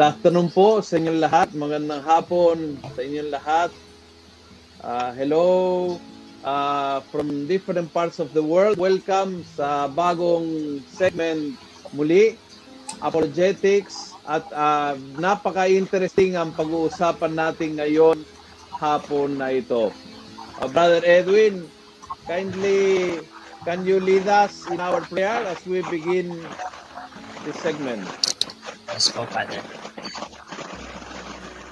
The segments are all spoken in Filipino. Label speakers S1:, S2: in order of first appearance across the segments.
S1: Good afternoon po sa inyong lahat. Magandang hapon sa inyong lahat. Uh, hello uh, from different parts of the world. Welcome sa bagong segment muli, Apologetics. At uh, napaka-interesting ang pag-uusapan natin ngayon hapon na ito. Uh, Brother Edwin, kindly can you lead us in our prayer as we begin this segment?
S2: Yes po, Father.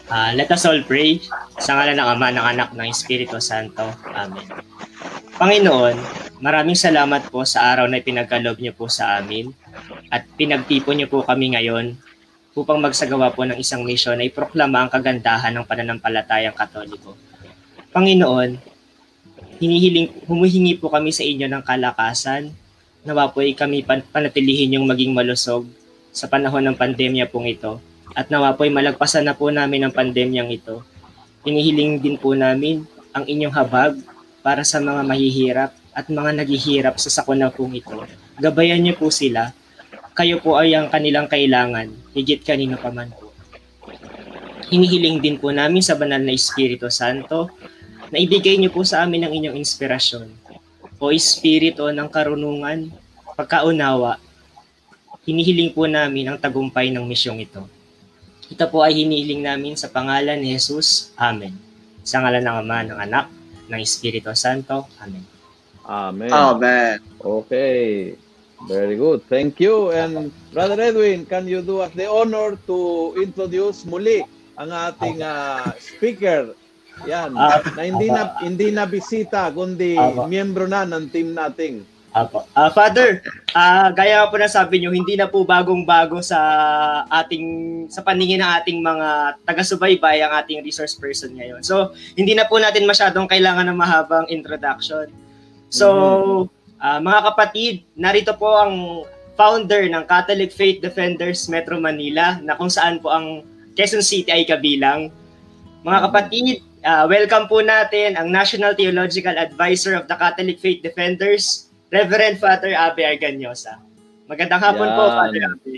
S2: Uh, let us all pray sa ngalan ng Ama, ng Anak, ng Espiritu Santo. Amen. Panginoon, maraming salamat po sa araw na pinagkalob niyo po sa amin at pinagtipon niyo po kami ngayon upang magsagawa po ng isang misyon na iproklama ang kagandahan ng pananampalatayang katoliko. Panginoon, hinihiling, humihingi po kami sa inyo ng kalakasan, nawa po ay kami pan- panatilihin yung maging malusog sa panahon ng pandemya pong ito at nawa po ay malagpasan na po namin ang pandemyang ito. Hinihiling din po namin ang inyong habag para sa mga mahihirap at mga naghihirap sa sakuna pong ito. Gabayan niyo po sila. Kayo po ay ang kanilang kailangan, higit kanino pa man po. Hinihiling din po namin sa banal na Espiritu Santo na ibigay niyo po sa amin ang inyong inspirasyon o Espiritu ng karunungan, pagkaunawa, hinihiling po namin ang tagumpay ng misyong ito. Ito po ay hinihiling namin sa pangalan ni Jesus. Amen. Sa ngalan ng Ama, ng Anak, ng Espiritu Santo. Amen.
S1: Amen.
S3: Amen.
S1: Okay. Very good. Thank you. And Brother Edwin, can you do us the honor to introduce muli ang ating uh, speaker? Yan.
S2: Ah,
S1: na hindi na hindi na bisita kundi miyembro na ng team nating.
S2: Apo. Ah, Father, ah gaya po na sabi nyo, hindi na po bagong-bago sa ating sa paningin ng ating mga taga-subaybay ang ating resource person ngayon. So, hindi na po natin masyadong kailangan ng mahabang introduction. So, ah, mga kapatid, narito po ang founder ng Catholic Faith Defenders Metro Manila na kung saan po ang Quezon City ay kabilang. Mga kapatid, ah, welcome po natin ang National Theological Advisor of the Catholic Faith Defenders, Reverend Father Abe Arganyosa. Magandang hapon po,
S1: Yan.
S2: Father Abe.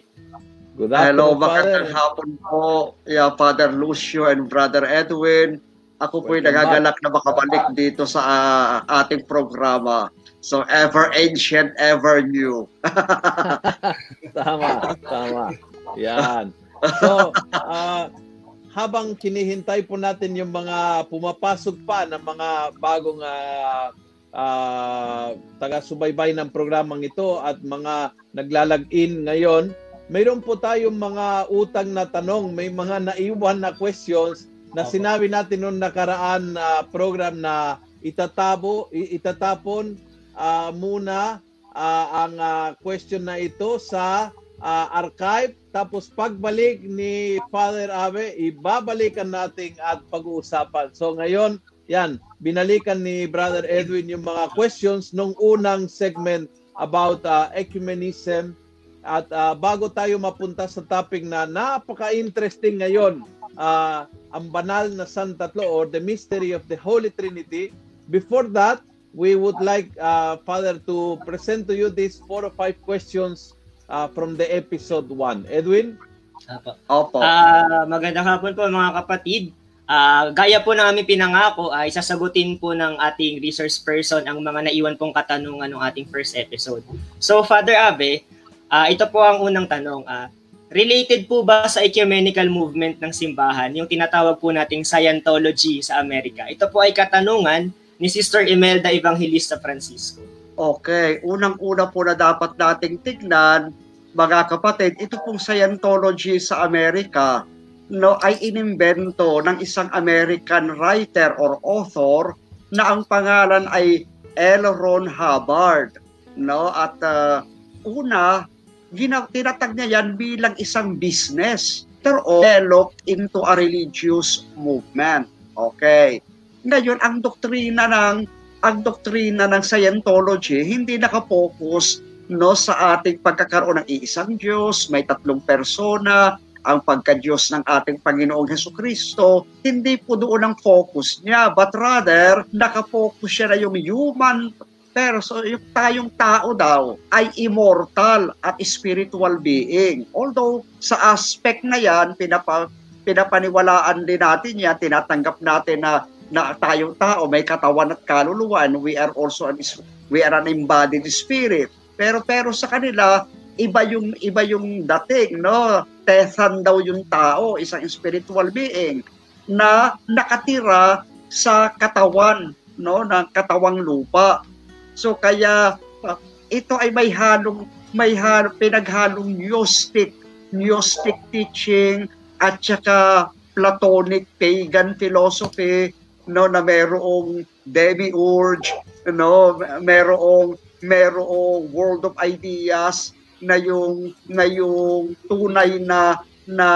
S1: Good
S3: Hello,
S1: afternoon, Father.
S3: magandang hapon po. Yeah, Father Lucio and Brother Edwin. Ako po'y nagagalak na makabalik dito sa ah, ating programa. So, ever ancient, ever new.
S1: Tama, tama. Yan. So, ah, habang kinihintay po natin yung mga pumapasok pa ng mga bagong ah, ah, taga-subaybay ng programang ito at mga naglalag-in ngayon, mayroon po tayong mga utang na tanong, may mga naiwan na questions na sinabi natin noong nakaraan na program na itatabo, itatapon ah, muna ah, ang ah, question na ito sa ah, archive. Tapos pagbalik ni Father Abe, ibabalikan natin at pag-uusapan. So ngayon, yan, binalikan ni Brother Edwin yung mga questions nung unang segment about ah, ecumenism. At ah, bago tayo mapunta sa topic na napaka-interesting ngayon, ah, ang banal na Santatlo or the mystery of the Holy Trinity. Before that, we would like uh, Father to present to you these four or five questions uh, from the episode 1. Edwin?
S3: Opo.
S2: Ah, magandang hapon po mga kapatid. Ah, gaya po na aming pinangako ay sasagutin po ng ating resource person ang mga naiwan pong katanungan ng ating first episode. So Father Abe, ah, ito po ang unang tanong. Ah, related po ba sa ecumenical movement ng simbahan, yung tinatawag po nating Scientology sa Amerika? Ito po ay katanungan ni Sister Imelda Evangelista Francisco.
S3: Okay, unang-una po na dapat nating tignan, mga kapatid, ito pong Scientology sa Amerika no, ay inimbento ng isang American writer or author na ang pangalan ay L. Ron Hubbard. No? At uh, una, gina- tinatag niya yan bilang isang business pero developed into a religious movement. Okay. Ngayon, ang doktrina ng ang doktrina ng Scientology hindi nakapokus no sa ating pagkakaroon ng iisang Diyos, may tatlong persona, ang pagka-Diyos ng ating Panginoong Heso Kristo, hindi po doon ang focus niya, but rather, nakapokus siya na yung human Pero so, yung tayong tao daw ay immortal at spiritual being. Although sa aspect na yan, pinapa, pinapaniwalaan din natin yan, tinatanggap natin na na tayong tao may katawan at kaluluwa and we are also an, we are an embodied spirit. Pero pero sa kanila iba yung iba yung dating, no? Tethan daw yung tao, isang spiritual being na nakatira sa katawan, no, ng katawang lupa. So kaya uh, ito ay may halong may halong, pinaghalong Gnostic, Gnostic teaching at saka Platonic pagan philosophy no na merong demiurge no merong merong world of ideas na yung na yung tunay na na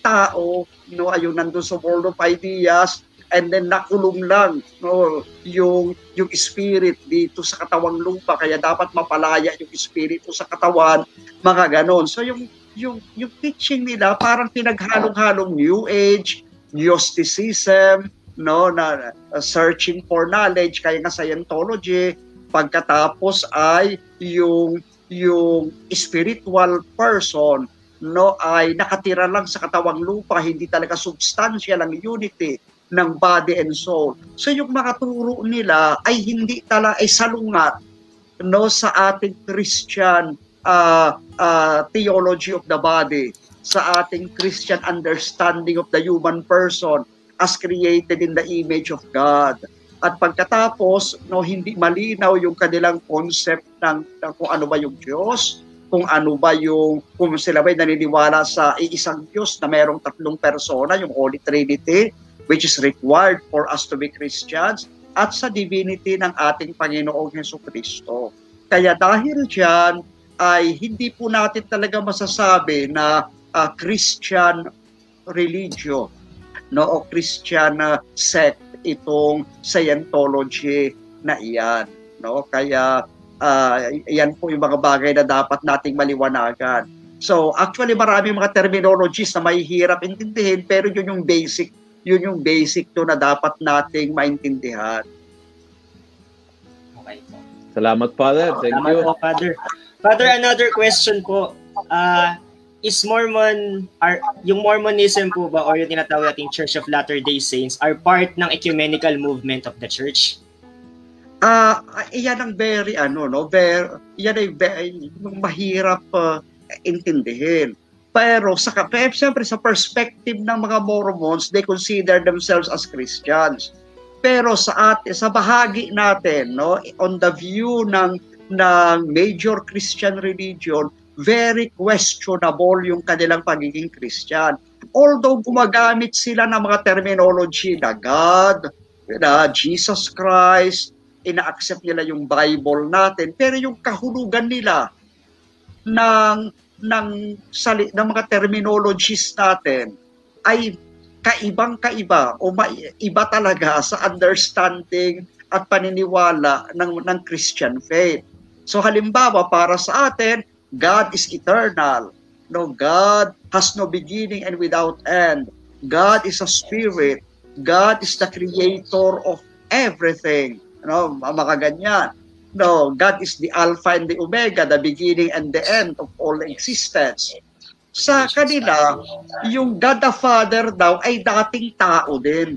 S3: tao no ayun nandoon sa world of ideas and then nakulong lang no yung yung spirit dito sa katawang lupa. Kaya dapat mapalaya yung espiritu sa katawan mga ganon. So yung yung yung teaching nila parang pinaghalong-halong new age gnosticism no na uh, searching for knowledge kaya nga Scientology pagkatapos ay yung yung spiritual person no ay nakatira lang sa katawang lupa hindi talaga substansya lang unity ng body and soul so yung makaturo nila ay hindi talaga ay salungat no sa ating Christian uh, uh, theology of the body sa ating Christian understanding of the human person as created in the image of God. At pagkatapos, no, hindi malinaw yung kanilang concept ng, ng kung ano ba yung Diyos, kung ano ba yung, kung sila ba'y naniniwala sa iisang Diyos na mayroong tatlong persona, yung Holy Trinity, which is required for us to be Christians, at sa divinity ng ating Panginoong Heso Kristo. Kaya dahil dyan, ay hindi po natin talaga masasabi na uh, Christian religion no o Christian sect itong Scientology na iyan no kaya uh, yan po yung mga bagay na dapat nating maliwanagan so actually marami mga terminologies na mahihirap intindihin pero yun yung basic yun yung basic to na dapat nating maintindihan
S2: Okay po.
S1: Salamat, Father. Thank
S2: Salamat
S1: you.
S2: po, Father. Father, another question po. Uh, is Mormon, are, yung Mormonism po ba or yung tinatawag nating Church of Latter-day Saints are part ng ecumenical movement of the church?
S3: Ah, uh, iyan ang very ano no, very yan ay very, mahirap uh, intindihin. Pero sa pero, siyempre sa perspective ng mga Mormons, they consider themselves as Christians. Pero sa at sa bahagi natin, no, on the view ng ng major Christian religion, very questionable yung kanilang pagiging Christian. Although gumagamit sila ng mga terminology na God, na Jesus Christ, ina-accept nila yung Bible natin, pero yung kahulugan nila ng ng sali, ng mga terminologies natin ay kaibang-kaiba o iba talaga sa understanding at paniniwala ng ng Christian faith. So halimbawa para sa atin, God is eternal. No, God has no beginning and without end. God is a spirit. God is the creator of everything. No, mga ganyan. No, God is the Alpha and the Omega, the beginning and the end of all existence. Sa kanila, yung God the Father daw ay dating tao din.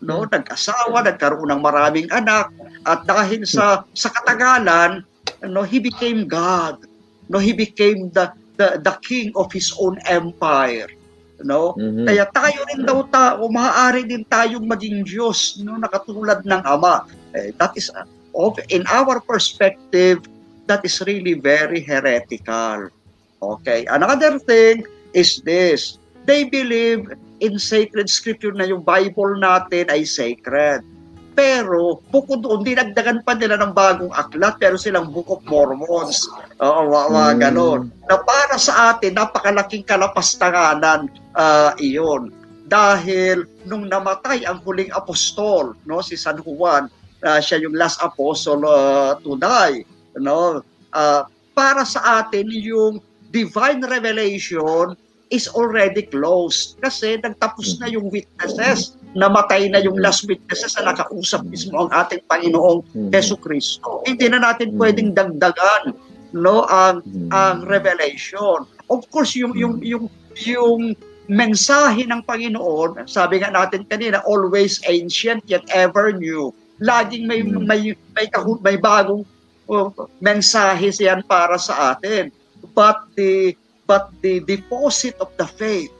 S3: No, nag-asawa, nagkaroon ng maraming anak at dahil sa sa katagalan, no, he became God. No, he became the the, the king of his own empire. No?
S1: Mhm.
S3: Kaya tayo rin daw tao, maaari din tayong maging Diyos, no, nakatulad ng Ama. Eh, that is uh, of in our perspective, that is really very heretical. Okay. Another thing is this. They believe in sacred scripture na yung Bible natin ay sacred. Pero bukod doon, dinagdagan pa nila ng bagong aklat, pero silang Book of Mormons. Oo, mga, mga
S1: Mm.
S3: ganon. Na para sa atin, napakalaking kalapastanganan uh, iyon. Dahil nung namatay ang huling apostol, no, si San Juan, uh, siya yung last apostle uh, to die. No? Uh, para sa atin, yung divine revelation is already closed kasi nagtapos na yung witnesses namatay na yung last witnesses na nakausap mismo ang ating Panginoong
S1: Mhm.
S3: Yesu Kristo. Hindi na natin
S1: Mhm.
S3: pwedeng dagdagan no ang ang revelation. Of course, yung yung yung yung mensahe ng Panginoon, sabi nga natin kanina, always ancient yet ever new. Laging may
S1: Mm.
S3: may may kahu- may bagong uh, mensahe siyan para sa atin. But the but the deposit of the faith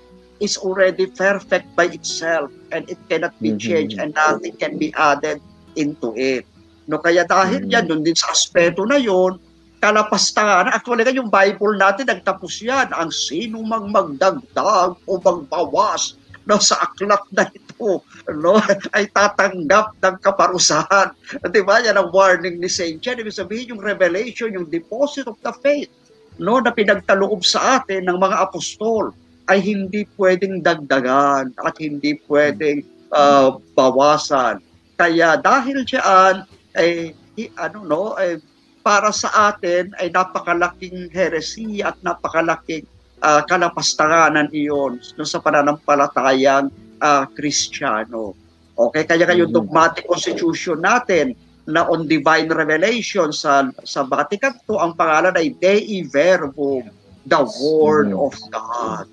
S3: is already perfect by itself and it cannot be
S1: Mhm.
S3: changed and nothing can be added into it. No kaya dahil
S1: Mhm.
S3: yan doon din sa aspeto na yon, kalapastangan. Actually, yung Bible natin, nagtapos yan. Ang sino mang magdagdag o magbawas no, sa aklat na ito no, ay tatanggap ng kaparusahan. Di ba? Yan ang warning ni St. John. Ibig sabihin, yung revelation, yung deposit of the faith no, na pinagtaloob sa atin ng mga apostol ay hindi pwedeng dagdagan at hindi pwedeng ah, bawasan. Kaya dahil diyan ay ano no ay para sa atin ay napakalaking heresy at napakalaking uh, kalapastanganan iyon no, sa pananampalatayang ah, Kristiyano. Okay, kaya kayo
S1: Mhm.
S3: dogmatic constitution natin na on divine revelation sa sa Vatican II, ang pangalan ay Dei Verbum, the Word
S1: Mhm.
S3: of God.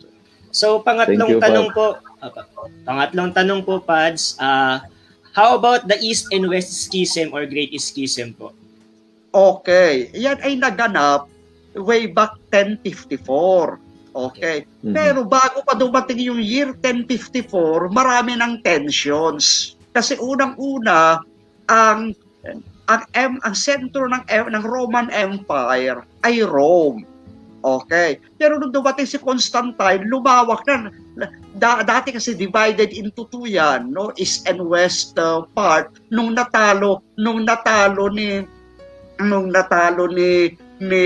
S2: So, pangatlong
S1: you,
S2: tanong po, apa, pangatlong tanong po, Pads, ah, how about the East and West Schism or Great Schism po?
S3: Okay, yan ay naganap way back 1054. Okay.
S1: Mhm.
S3: Pero bago pa dumating yung year 1054, marami ng tensions. Kasi unang-una, ang ang M, ang sentro ng M- ng Roman Empire ay Rome. Okay. Pero nung dumating si Constantine, lumawak na. Da, dati kasi divided into two yan, no? East and West uh, part. Nung natalo, nung natalo ni nung natalo ni ni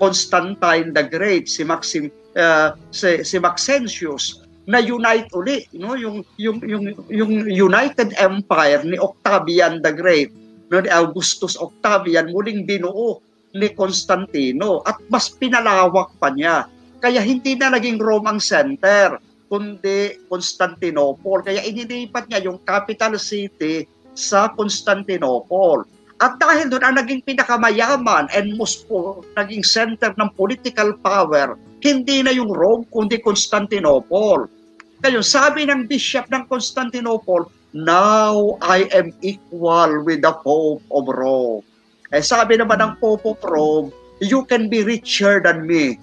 S3: Constantine the Great, si Maxim uh, si, si Maxentius na unite uli no yung yung yung yung United Empire ni Octavian the Great no ni Augustus Octavian muling binuo ni Constantino at mas pinalawak pa niya kaya hindi na naging Rome ang center kundi Constantinople kaya inilipat niya yung capital city sa Constantinople at dahil doon ang naging pinakamayaman and most po, naging center ng political power, hindi na yung Rome kundi Constantinople. Kaya sabi ng bishop ng Constantinople, Now I am equal with the Pope of Rome. Eh sabi naman ng Pope of Rome, you can be richer than me.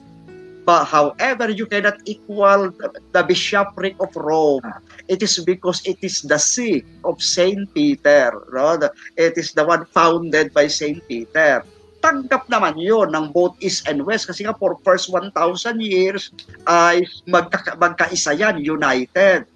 S3: But however, you cannot equal the bishopric of Rome. It is because it is the see of Saint Peter. No? It is the one founded by Saint Peter. Tanggap naman yon ng both East and West kasi nga for first 1,000 years ay magka, magkaisa yan, united.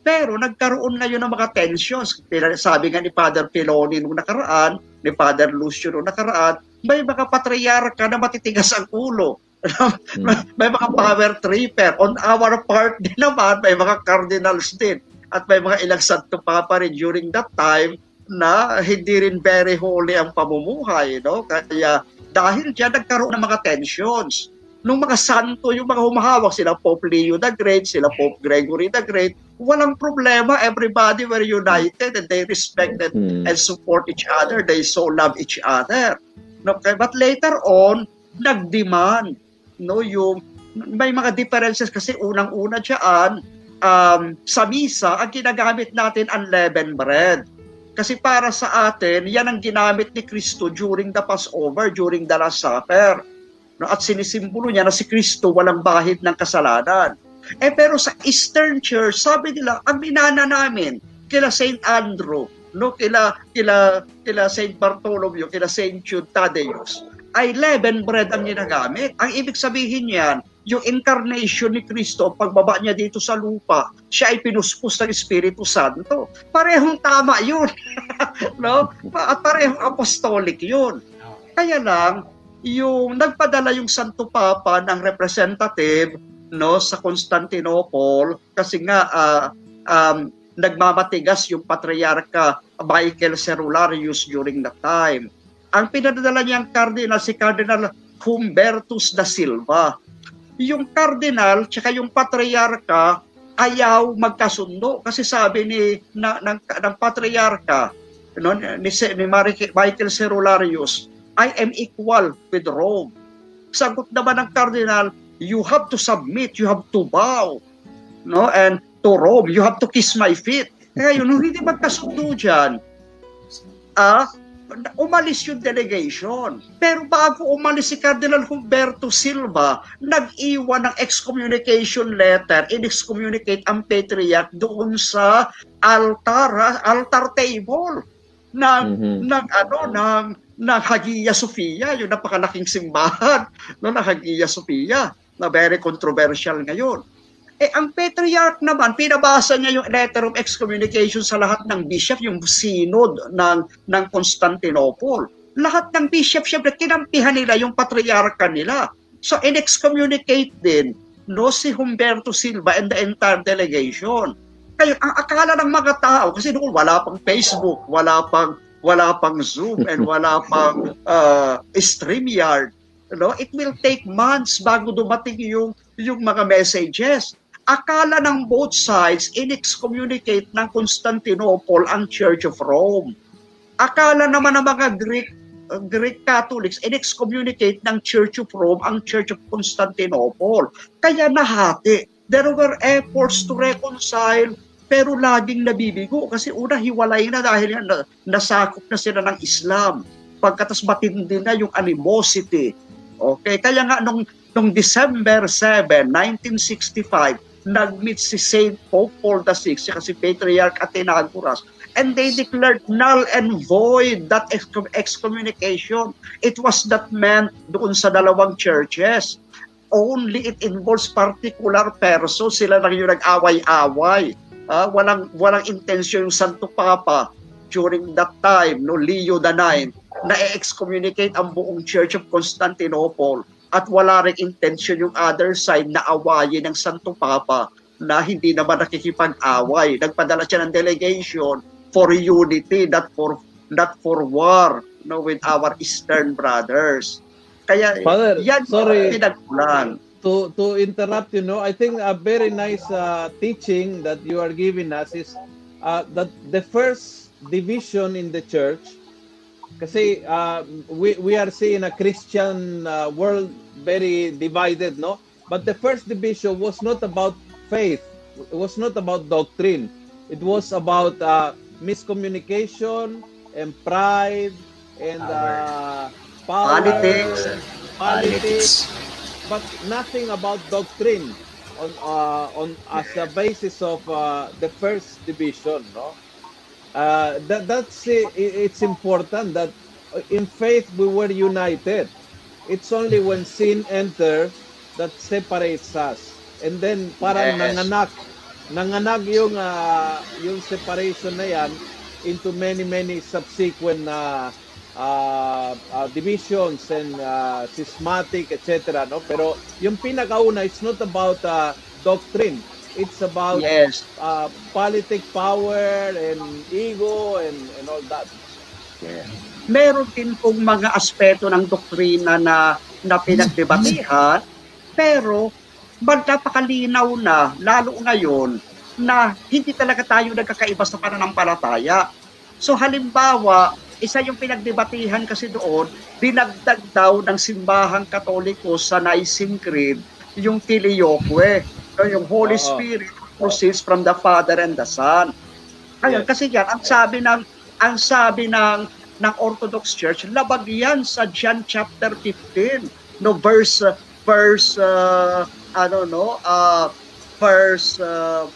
S3: Pero nagkaroon ngayon ng mga tensions. Sabi nga ni Father Piloni nung nakaraan, ni Father Lucio nung nakaraan, may mga patriarka na matitigas ang ulo.
S1: Mhm.
S3: may mga power tripper. On our part din naman, may mga cardinals din. At may mga ilang santo papa rin during that time na hindi rin very holy ang pamumuhay. No? Kaya dahil dyan nagkaroon ng mga tensions. Nung mga santo, yung mga humahawak, sila Pope Leo the Great, sila Pope Gregory the Great, walang problema. Everybody were united and they respected
S1: Mhm.
S3: and support each other. They so love each other. No, okay? But later on, nag-demand no yung may mga differences kasi unang-una diyan um, sa misa ang ginagamit natin unleavened bread. Kasi para sa atin, yan ang ginamit ni Kristo during the Passover, during the Last Supper. No, at sinisimbolo niya na si Kristo walang bahid ng kasalanan. Eh pero sa Eastern Church, sabi nila, ang binana namin kila Saint Andrew, no, kila kila kila Saint Bartholomew, kila Saint Jude Thaddeus, ay leavened bread ang ginagamit. Ang ibig sabihin niyan, yung incarnation ni Kristo, pagbaba niya dito sa lupa, siya ay pinuspos ng Espiritu Santo. Parehong tama yun. no? At parehong apostolic yun. Kaya lang, yung nagpadala yung Santo Papa ng representative no sa Constantinople kasi nga ah, um, nagmamatigas yung patriarka Michael Cerularius during that time. Ang pinadala niyang cardinal si Cardinal Humbertus da Silva. Yung cardinal tsaka yung patriarka ayaw magkasundo kasi sabi ni na, ng, ng patriarka no, ni, ni Michael Cerularius, I am equal with Rome. Sagot naman ng cardinal, you have to submit, you have to bow. No? And to Rome, you have to kiss my feet. Kaya yun, hindi magkasundo dyan. Ah, umalis yung delegation. Pero bago umalis si Cardinal Humberto Silva, nag-iwan ng excommunication letter, in-excommunicate ang Patriarch doon sa altar, altar table ng, mm-hmm. ng ano, ng, ng Hagia Sophia, yung napakalaking simbahan no, ng Hagia Sophia, na very controversial ngayon. Eh, ang Patriarch naman, pinabasa niya yung letter of excommunication sa lahat ng bishop, yung synod ng, ng Constantinople. Lahat ng bishop, syempre, kinampihan nila yung patriarka nila. So, in-excommunicate din no, si Humberto Silva and the entire delegation. Kaya ang akala ng mga tao, kasi noon wala pang Facebook, wala pang wala pang Zoom and wala pang uh, StreamYard. No? It will take months bago dumating yung yung mga messages akala ng both sides in-excommunicate ng Constantinople ang Church of Rome. Akala naman ng mga Greek Greek Catholics in-excommunicate ng Church of Rome ang Church of Constantinople. Kaya nahati. There were efforts to reconcile pero laging nabibigo kasi una hiwalay na dahil na, nasakop na sila ng Islam. Pagkatas matindi na yung animosity. Okay, kaya nga nung, nung December 7, 1965, nag-meet si Saint Pope Paul VI, si Patriarch Athenagoras, and they declared null and void that excommunication. It was not meant doon sa dalawang churches. Only it involves particular person. Sila lang yung nag-away-away. Uh, walang, walang intensyon yung Santo Papa during that time, no, Leo the IX, na excommunicate ang buong Church of Constantinople at wala rin intention yung other side na awayin ng Santo Papa na hindi naman nakikipag-away. Nagpadala siya ng delegation for unity, not for not for war no, with our Eastern brothers. Kaya
S1: Father,
S3: yan
S1: sorry,
S3: pinagkulan.
S1: To, to interrupt you know, I think a very nice uh, teaching that you are giving us is uh, that the first division in the church kasi uh, we, we are seeing a Christian uh, world very divided, no? But the first division was not about faith. It was not about doctrine. It was about uh, miscommunication and pride and uh, power,
S3: politics,
S1: politics, but nothing about doctrine on uh, on as a basis of uh, the first division, no? Uh, that that's it's important that in faith we were united it's only when sin enter that separates us. And then parang yes. nanganak nanganak yung uh, yung separation na yan into many many subsequent uh, uh, uh, divisions and uh, schismatic etc no pero yung pinakauna it's not about uh, doctrine it's about
S3: yes.
S1: uh, politic power and ego and and all that
S3: yeah meron din pong mga aspeto ng doktrina na, na pinagdebatihan, pero magnapakalinaw na, lalo ngayon, na hindi talaga tayo nagkakaiba sa pananampalataya. So halimbawa, isa yung pinagdebatihan kasi doon, dinagdag daw ng simbahang katoliko sa Nicene Creed, yung Filioque, yung Holy Uh-oh. Spirit proceeds from the Father and the Son. Ayun, yes. kasi yan, ang sabi ng ang sabi ng ng Orthodox Church, labag yan sa John chapter 15, no verse verse uh, ano no, uh, verse uh,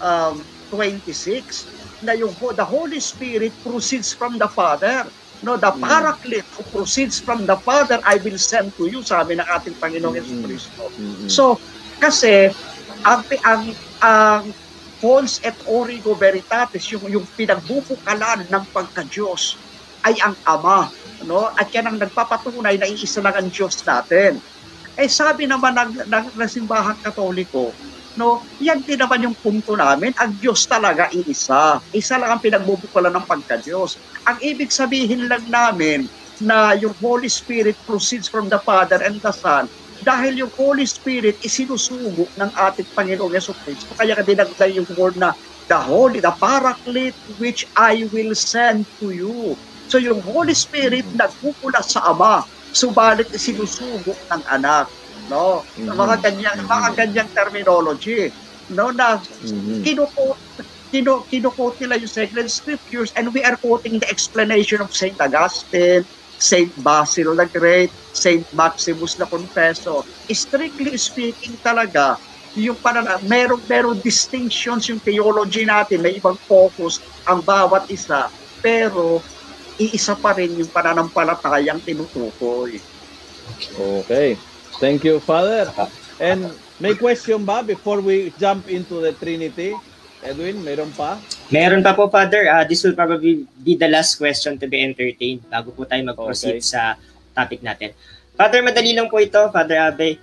S3: um, 26 na yung the Holy Spirit proceeds from the Father. No, the mm. Paraclete who proceeds from the Father, I will send to you, sabi ng ating Panginoong mm-hmm. Kristo. Mm-hmm. So, kasi ang ang ang Fons et Origo Veritatis, yung, yung pinagbubukalan ng pagka-Diyos, ay ang Ama. No? At yan ang nagpapatunay na iisa lang ang Diyos natin. Eh sabi naman ng, ng, ng simbahang katoliko, no, yan din naman yung punto namin, ang Diyos talaga iisa. Isa lang ang pinagbubukulan ng pagka-Diyos. Ang ibig sabihin lang namin na yung Holy Spirit proceeds from the Father and the Son, dahil yung Holy Spirit isinusugo ng ating Panginoong Yeso Kristo. Kaya ka dinagdag yung word na the Holy, the Paraclete which I will send to you. So yung Holy Spirit nagpupula sa Ama, subalit isinusugo ng anak. No? Mm-hmm. Mga ganyang, mga ganyang terminology. No? Na mm-hmm. kinukot kinu kinukot nila yung sacred scriptures and we are quoting the explanation of St. Augustine, St. Basil the Great, St. Maximus the Confessor. Strictly speaking talaga, yung panana, meron, meron distinctions yung theology natin, may ibang focus ang bawat isa, pero iisa pa rin yung pananampalatayang tinutukoy.
S1: Okay. Thank you, Father. And may question ba before we jump into the Trinity? Edwin, meron pa?
S2: Meron pa po, Father. Uh, this will probably be the last question to be entertained bago po tayo mag-proceed okay. sa topic natin. Father, madali lang po ito, Father Abe.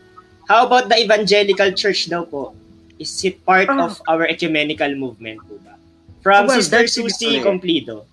S2: How about the evangelical church daw po? Is it part oh. of our ecumenical movement po ba? From well, Sister Susie Complido.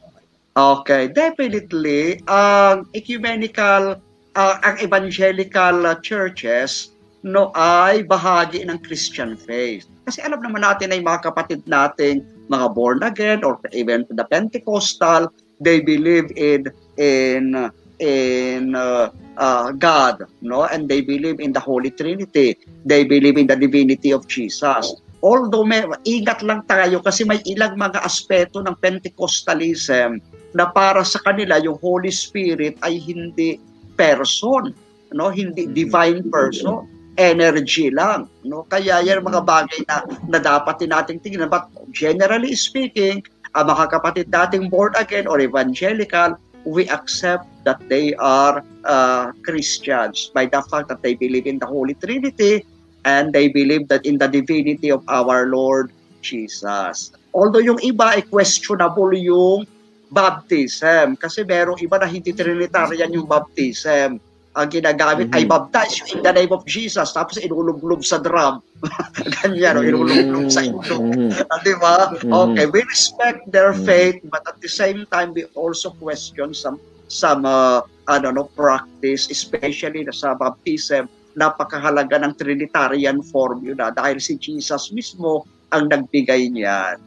S3: Okay, definitely. Ang um, ecumenical, uh, ang evangelical churches no ay bahagi ng Christian faith. Kasi alam naman natin ay mga kapatid nating mga born again or even the Pentecostal, they believe in in in uh, uh, God, no? And they believe in the Holy Trinity. They believe in the divinity of Jesus. Although may ingat lang tayo kasi may ilang mga aspeto ng Pentecostalism na para sa kanila yung Holy Spirit ay hindi person, no? Hindi divine person energy lang. No? Kaya yan mga bagay na, na dapat nating tingnan. But generally speaking, ang mga kapatid nating born again or evangelical, we accept that they are uh, Christians by the fact that they believe in the Holy Trinity and they believe that in the divinity of our Lord Jesus. Although yung iba ay questionable yung baptism kasi merong iba na hindi Trinitarian yung baptism ang ginagamit mm-hmm. ay baptize in the name of Jesus tapos inulublob sa drum ganyan mm-hmm. inulublob sa itlog mm-hmm. di ba mm-hmm. okay we respect their mm-hmm. faith but at the same time we also question some some uh, ano no practice especially sa baptism napakahalaga ng Trinitarian formula dahil si Jesus mismo ang nagbigay niyan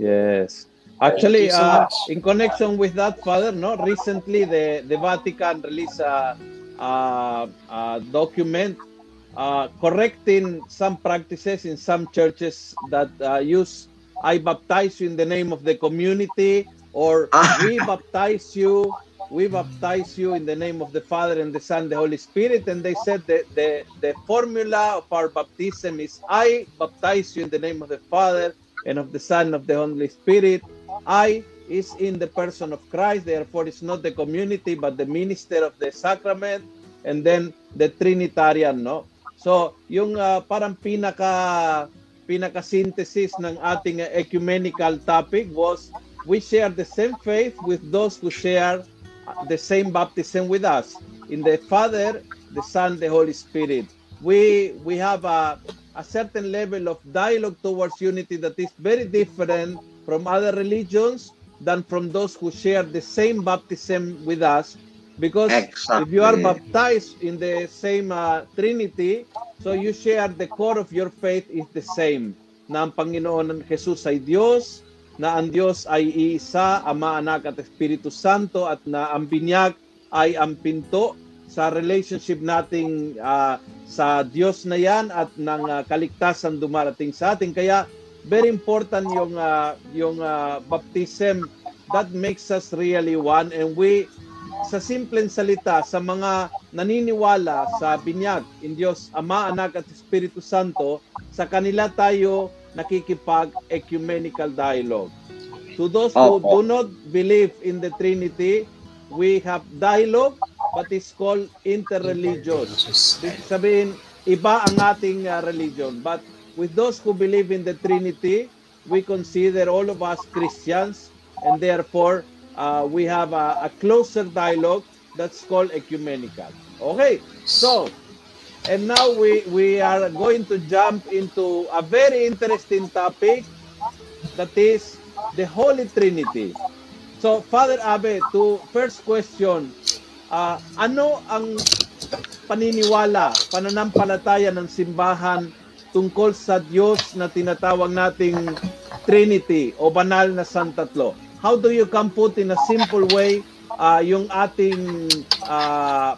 S1: yes Actually, uh, in connection with that, Father, no, recently the, the Vatican released a, uh, uh, document uh, correcting some practices in some churches that uh, use I baptize you in the name of the community or we baptize you we baptize you in the name of the Father and the Son, the Holy Spirit. And they said that the, the formula of our baptism is I baptize you in the name of the Father and of the Son of the Holy Spirit. I is in the person of Christ. Therefore, it's not the community, but the minister of the sacrament, and then the Trinitarian, no? So, yung uh, parang pinaka pinaka synthesis ng ating ecumenical topic was we share the same faith with those who share the same baptism with us in the Father, the Son, the Holy Spirit. We we have a a certain level of dialogue towards unity that is very different from other religions than from those who share the same baptism with us. Because exactly. if you are baptized in the same uh, Trinity, so you share the core of your faith is the same. Na ang Panginoon ng Jesus ay Diyos, na ang Diyos ay iisa, Ama, Anak at Espiritu Santo, at na ang binyag ay ang pinto sa relationship nating uh, sa Diyos na yan at ng uh, kaligtasan dumarating sa atin. Kaya very important yung uh, yung uh, baptism that makes us really one and we sa simpleng salita sa mga naniniwala sa binyag in Diyos Ama, Anak at Espiritu Santo sa kanila tayo nakikipag ecumenical dialogue. To those who do not believe in the Trinity, we have dialogue but it's called interreligious. Sabihin, iba ang ating uh, religion but with those who believe in the Trinity, we consider all of us Christians, and therefore uh, we have a, a closer dialogue that's called ecumenical. Okay, so and now we we are going to jump into a very interesting topic that is the Holy Trinity. So Father Abe, to first question, uh, ano ang paniniwala, pananampalataya ng simbahan tungkol sa Diyos na tinatawag nating Trinity o banal na Santatlo? How do you compute in a simple way uh, yung ating uh,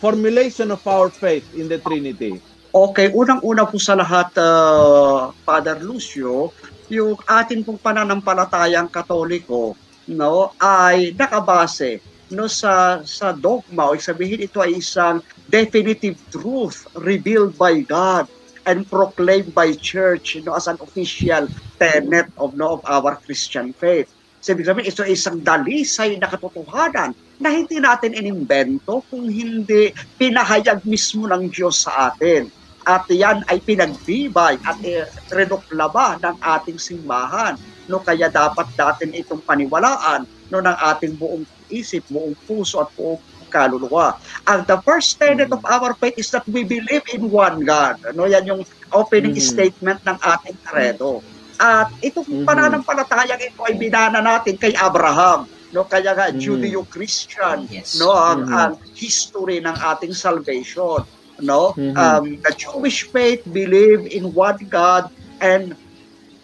S1: formulation of our faith in the Trinity?
S3: Okay, unang-una po sa lahat, uh, Father Lucio, yung atin pong pananampalatayang katoliko no, ay nakabase no, sa, sa dogma o sabihin ito ay isang definitive truth revealed by God and proclaimed by church you know, as an official tenet of, no, of our Christian faith. Sabi sabihin, ito ay isang dalisay na katotohanan na hindi natin inimbento kung hindi pinahayag mismo ng Diyos sa atin. At yan ay pinagtibay at eh, ng ating simbahan. No, kaya dapat natin itong paniwalaan no, ng ating buong isip, buong puso at buong kaluluwa. And the first tenet of our faith is that we believe in one God. Ano, yan yung opening mm-hmm. statement ng ating credo. At itong mm-hmm. pananampalatayang ito ay binana natin kay Abraham. No, kaya nga mm-hmm. Judeo-Christian yes. no ang, mm-hmm. ang history ng ating salvation. No, mm-hmm. um, the Jewish faith believe in one God and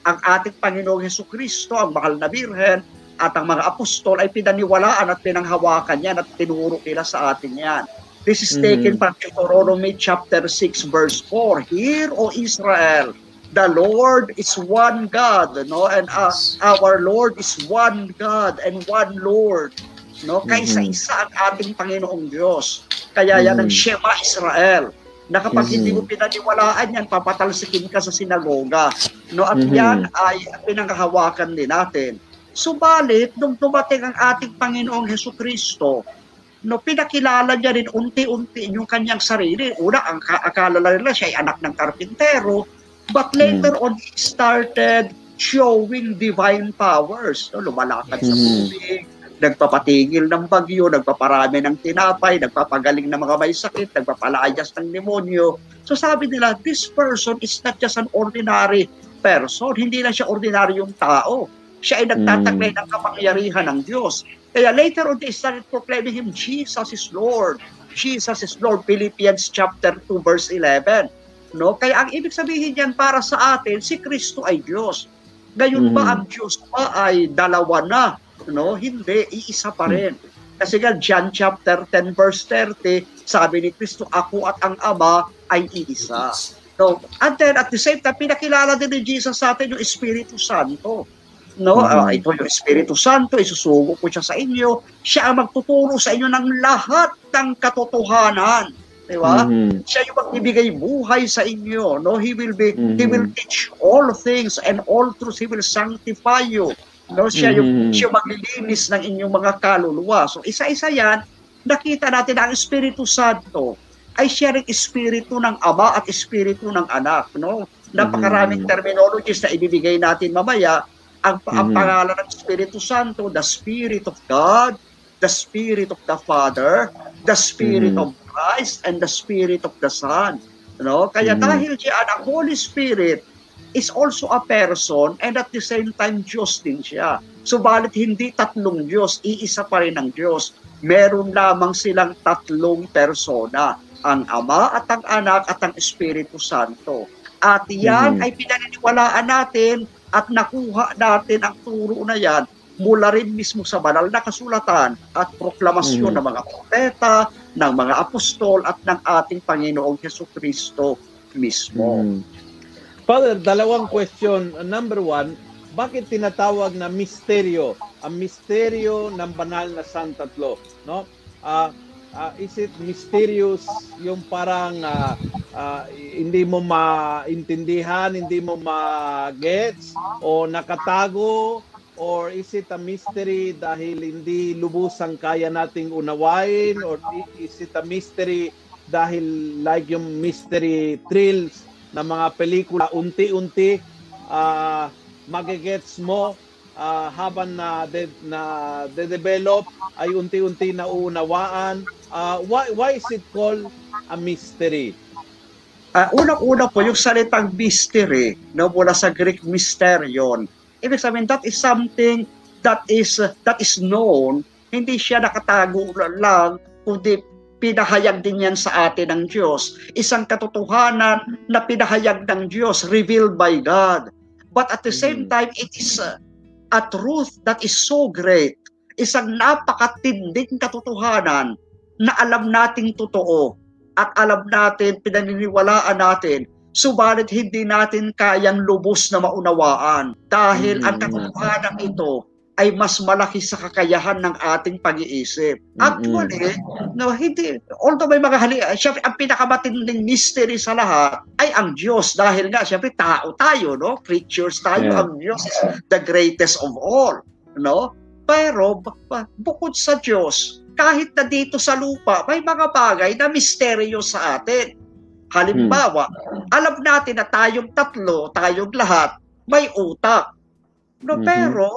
S3: ang ating Panginoong Heso Kristo, ang mahal na Birhen, at ang mga apostol ay pinaniwalaan at pinanghawakan yan at tinuro nila sa atin yan. This is taken mm-hmm. from Deuteronomy chapter 6 verse 4. Hear, O Israel, the Lord is one God, no? And uh, our Lord is one God and one Lord. No? Kaisa-isa ang ating Panginoong Diyos. Kaya yan ang Shema Israel na kapag hindi mo pinaniwalaan yan, papatalsikin ka sa sinagoga. No? At mm-hmm. yan ay pinanghahawakan din natin. Subalit, nung dumating ang ating Panginoong Heso Kristo, no, pinakilala niya rin unti-unti yung kanyang sarili. Una, ang akala nila siya ay anak ng karpintero, But later mm. on, he started showing divine powers. No, lumalakad mm. sa tubig, nagpapatigil ng bagyo, nagpaparami ng tinapay, nagpapagaling ng mga may sakit, nagpapalayas ng demonyo. So sabi nila, this person is not just an ordinary person. Hindi na siya ordinaryong tao. Siya ay nagtataglay mm. ng kapangyarihan ng Diyos. Kaya later on, they started proclaiming him, Jesus is Lord. Jesus is Lord. Philippians chapter 2 verse 11 no? Kaya ang ibig sabihin niyan para sa atin, si Kristo ay Diyos. Ngayon mm-hmm. ba ang Diyos pa ay dalawa na? No? Hindi, iisa pa rin. Kasi nga John chapter 10 verse 30, sabi ni Kristo, ako at ang Ama ay iisa. No? And then at the same time, pinakilala din ni Jesus sa atin yung Espiritu Santo. No, mm-hmm. uh, ito yung Espiritu Santo, isusugo ko siya sa inyo. Siya ang magtuturo sa inyo ng lahat ng katotohanan Di ba? Mm-hmm. Siya yung magbibigay buhay sa inyo. No? He will be, mm-hmm. He will teach all things and all truths. He will sanctify you. No? Siya yung, mm-hmm. siya maglilinis ng inyong mga kaluluwa. So isa-isa yan, nakita natin ang Espiritu Santo ay siya rin espiritu ng Ama at espiritu ng Anak. No? Napakaraming mm-hmm. terminologies na ibibigay natin mamaya. Ang, mm-hmm. ang pangalan ng Espiritu Santo, the Spirit of God, the Spirit of the Father, the Spirit mm-hmm. of Christ and the Spirit of the Son. No? Kaya mm. dahil siya ang Holy Spirit is also a person and at the same time Diyos din siya. Subalit hindi tatlong Diyos, iisa pa rin ang Diyos. Meron lamang silang tatlong persona, ang Ama at ang Anak at ang Espiritu Santo. At yan mm-hmm. ay pinaniniwalaan natin at nakuha natin ang turo na yan mula rin mismo sa banal na kasulatan at proklamasyon mm. ng mga propeta, ng mga apostol at ng ating Panginoong Heso Kristo mismo. Mm.
S1: Father, dalawang question. Number one, bakit tinatawag na misteryo? Ang misteryo ng banal na Santatlo, no? Uh, uh, is it mysterious yung parang uh, uh, hindi mo maintindihan, hindi mo ma-gets o nakatago or is it a mystery dahil hindi lubusang kaya nating unawain or is it a mystery dahil like yung mystery thrills na mga pelikula unti-unti uh, magigets mo uh, habang na de, na de-develop ay unti-unti na uunawaan uh, why why is it called a mystery
S3: uh, unang-una po yung salitang mystery no mula sa Greek mysterion Ibig sabihin, that is something that is uh, that is known. Hindi siya nakatago lang, kundi pinahayag din yan sa atin ng Diyos. Isang katotohanan na pinahayag ng Diyos, revealed by God. But at the same time, it is a, a truth that is so great. Isang napakatinding katotohanan na alam nating totoo at alam natin, pinaniniwalaan natin, subalit hindi natin kayang lubos na maunawaan dahil mm-hmm. ang katotohanan ito ay mas malaki sa kakayahan ng ating pag-iisip. Actually, mm-hmm. no, hindi, although may mga hali, syempre, ang pinakamatinding mystery sa lahat ay ang Diyos dahil nga, syempre, tao tayo, no? Creatures tayo, yeah. ang Diyos is the greatest of all, no? Pero, bukod sa Diyos, kahit na dito sa lupa, may mga bagay na misteryo sa atin. Halimbawa, hmm. alam natin na tayong tatlo, tayong lahat, may utak No, mm-hmm. pero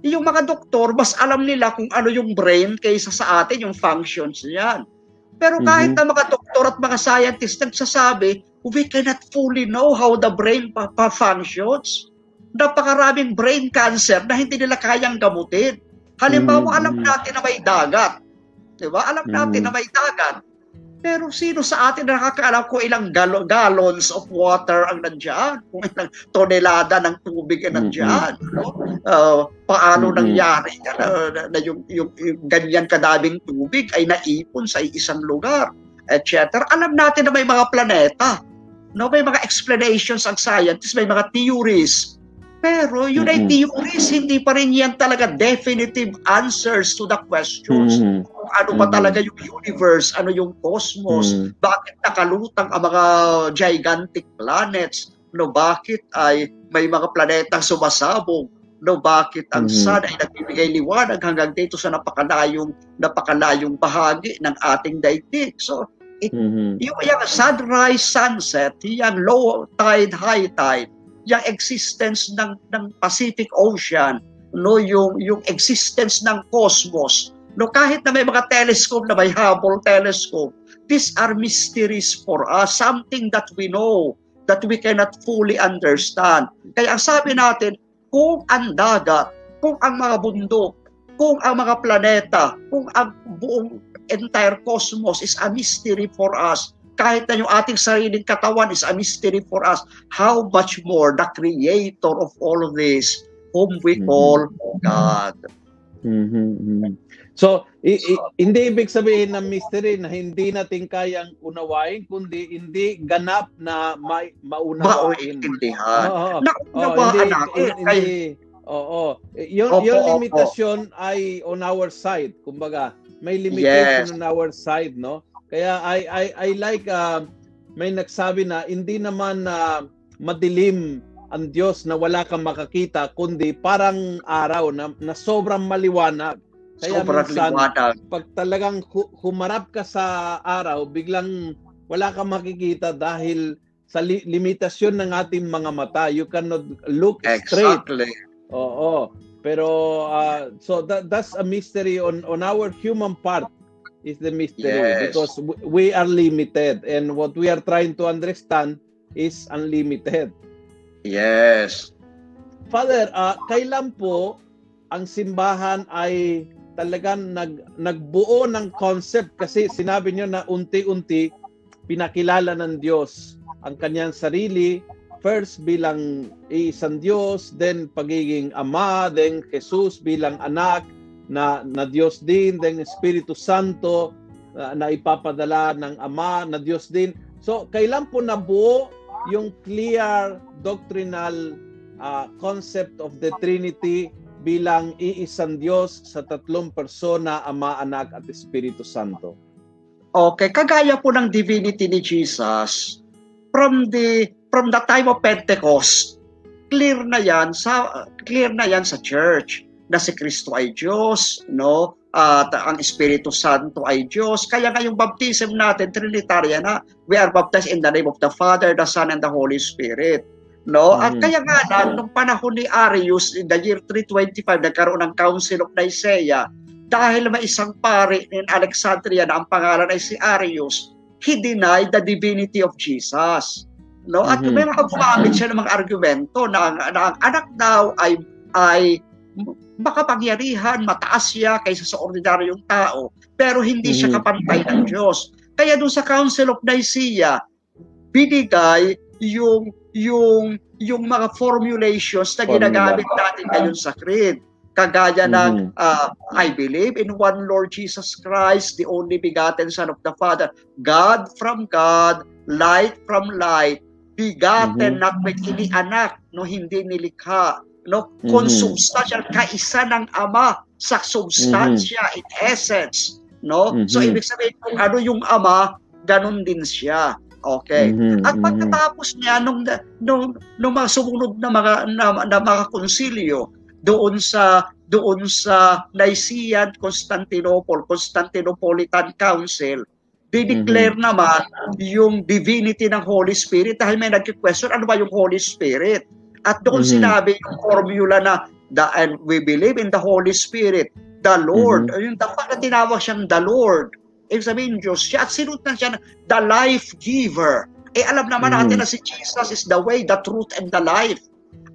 S3: yung mga doktor mas alam nila kung ano yung brain kaysa sa atin yung functions niyan. Pero kahit mm-hmm. na mga doktor at mga scientists nagsasabi, we cannot fully know how the brain pa, pa functions. Napakaraming brain cancer na hindi nila kayang gamutin. Halimbawa, mm-hmm. alam natin na may dagat. 'Di ba? Alam natin mm-hmm. na may dagat. Pero sino sa atin nakakaalam kung ilang gal- gallons of water ang nandiyan? Kung ilang tonelada ng tubig ang nandiyan? Mm-hmm. No? Uh, paano mm-hmm. nangyari na, na, na yung, yung, yung ganyan kadaming tubig ay naipon sa isang lugar, etc. Alam natin na may mga planeta. No, may mga explanations ang scientists, may mga theories pero yun mm-hmm. ay theories, hindi pa rin yan talaga definitive answers to the questions. Mm-hmm. Kung ano ba talaga yung universe, ano yung cosmos, mm-hmm. bakit nakalutang ang mga gigantic planets, no, bakit ay may mga planetang sumasabog, no, bakit ang mm-hmm. sun ay nagbibigay liwanag hanggang dito sa napakalayong, napakalayong bahagi ng ating daigdig. So, it, mm-hmm. yung, yung sunrise, sunset, yung low tide, high tide, yung existence ng ng Pacific Ocean, no, yung yung existence ng cosmos. No, kahit na may mga telescope na may Hubble telescope, these are mysteries for us, something that we know that we cannot fully understand. Kaya ang sabi natin, kung ang dagat, kung ang mga bundok, kung ang mga planeta, kung ang buong entire cosmos is a mystery for us, kahit na yung ating sariling katawan is a mystery for us, how much more the creator of all of this, whom we mm-hmm. call God.
S1: Mm-hmm. So, i- i- hindi ibig sabihin ng mystery na hindi natin kayang unawain, kundi hindi ganap na ma- maunawain.
S3: Mauintindihan. Oo, Naunawaan natin. Hindi,
S1: Oo. Yun, opo, yung limitasyon opo. ay on our side. Kumbaga, may limitation yes. on our side, no? Kaya I I I like uh, may nagsabi na hindi naman na uh, madilim ang Diyos na wala kang makakita kundi parang araw na, na sobrang maliwanag. Kaya sobrang minsan, liwanag. pag talagang humarap ka sa araw, biglang wala kang makikita dahil sa li- limitasyon ng ating mga mata. You cannot look straight.
S3: Exactly.
S1: Oo. Pero uh, so that that's a mystery on on our human part is the mystery yes. because we are limited and what we are trying to understand is unlimited.
S3: Yes.
S1: Father, uh, kailan po ang simbahan ay talagang nag, nagbuo ng concept kasi sinabi niyo na unti-unti pinakilala ng Diyos ang kanyang sarili first bilang isang Diyos, then pagiging Ama, then Jesus bilang anak, na, na Diyos din, then Espiritu Santo uh, na ipapadala ng Ama na Diyos din. So, kailan po nabuo yung clear doctrinal uh, concept of the Trinity bilang iisang Diyos sa tatlong persona, Ama, Anak at Espiritu Santo?
S3: Okay, kagaya po ng divinity ni Jesus from the from the time of Pentecost, clear na 'yan sa clear na 'yan sa church na si Kristo ay Diyos, no? At ang Espiritu Santo ay Diyos. Kaya nga yung baptism natin, Trinitarian na, we are baptized in the name of the Father, the Son, and the Holy Spirit. No? At mm. kaya nga na, nung panahon ni Arius, in the year 325, nagkaroon ng Council of Nicaea, dahil may isang pari in Alexandria na ang pangalan ay si Arius, he denied the divinity of Jesus. No? At mm-hmm. may mga gumamit siya ng mga argumento na, na ang anak daw ay ay makapangyarihan, mataas siya kaysa sa ordinaryong tao, pero hindi siya kapantay ng Diyos. Kaya doon sa Council of Nicaea, binigay yung yung yung mga formulations na ginagamit natin ngayon sa creed. Kagaya ng uh, I believe in one Lord Jesus Christ, the only begotten Son of the Father, God from God, light from light, bigaten mm-hmm. not any anak, no hindi nilikha, no mm-hmm. consubstantial kaisa ng ama sa substansya mm-hmm. in essence, no? Mm-hmm. So ibig sabihin kung ano yung ama, ganun din siya. Okay. Mm-hmm, At pagkatapos niya nung nung nung mga sumunod na mga na, na mga konsilyo doon sa doon sa Nicene Constantinople Constantinopolitan Council dideclare mm-hmm. naman yung divinity ng Holy Spirit dahil may nagki-question ano ba yung Holy Spirit at doon mm-hmm. sinabi yung formula na the, and we believe in the Holy Spirit the Lord mm-hmm. yung dapat na tinawag siyang the Lord Ibig sabihin Diyos siya at sinutan siya the life giver. Eh alam naman mm-hmm. natin na si Jesus is the way, the truth, and the life.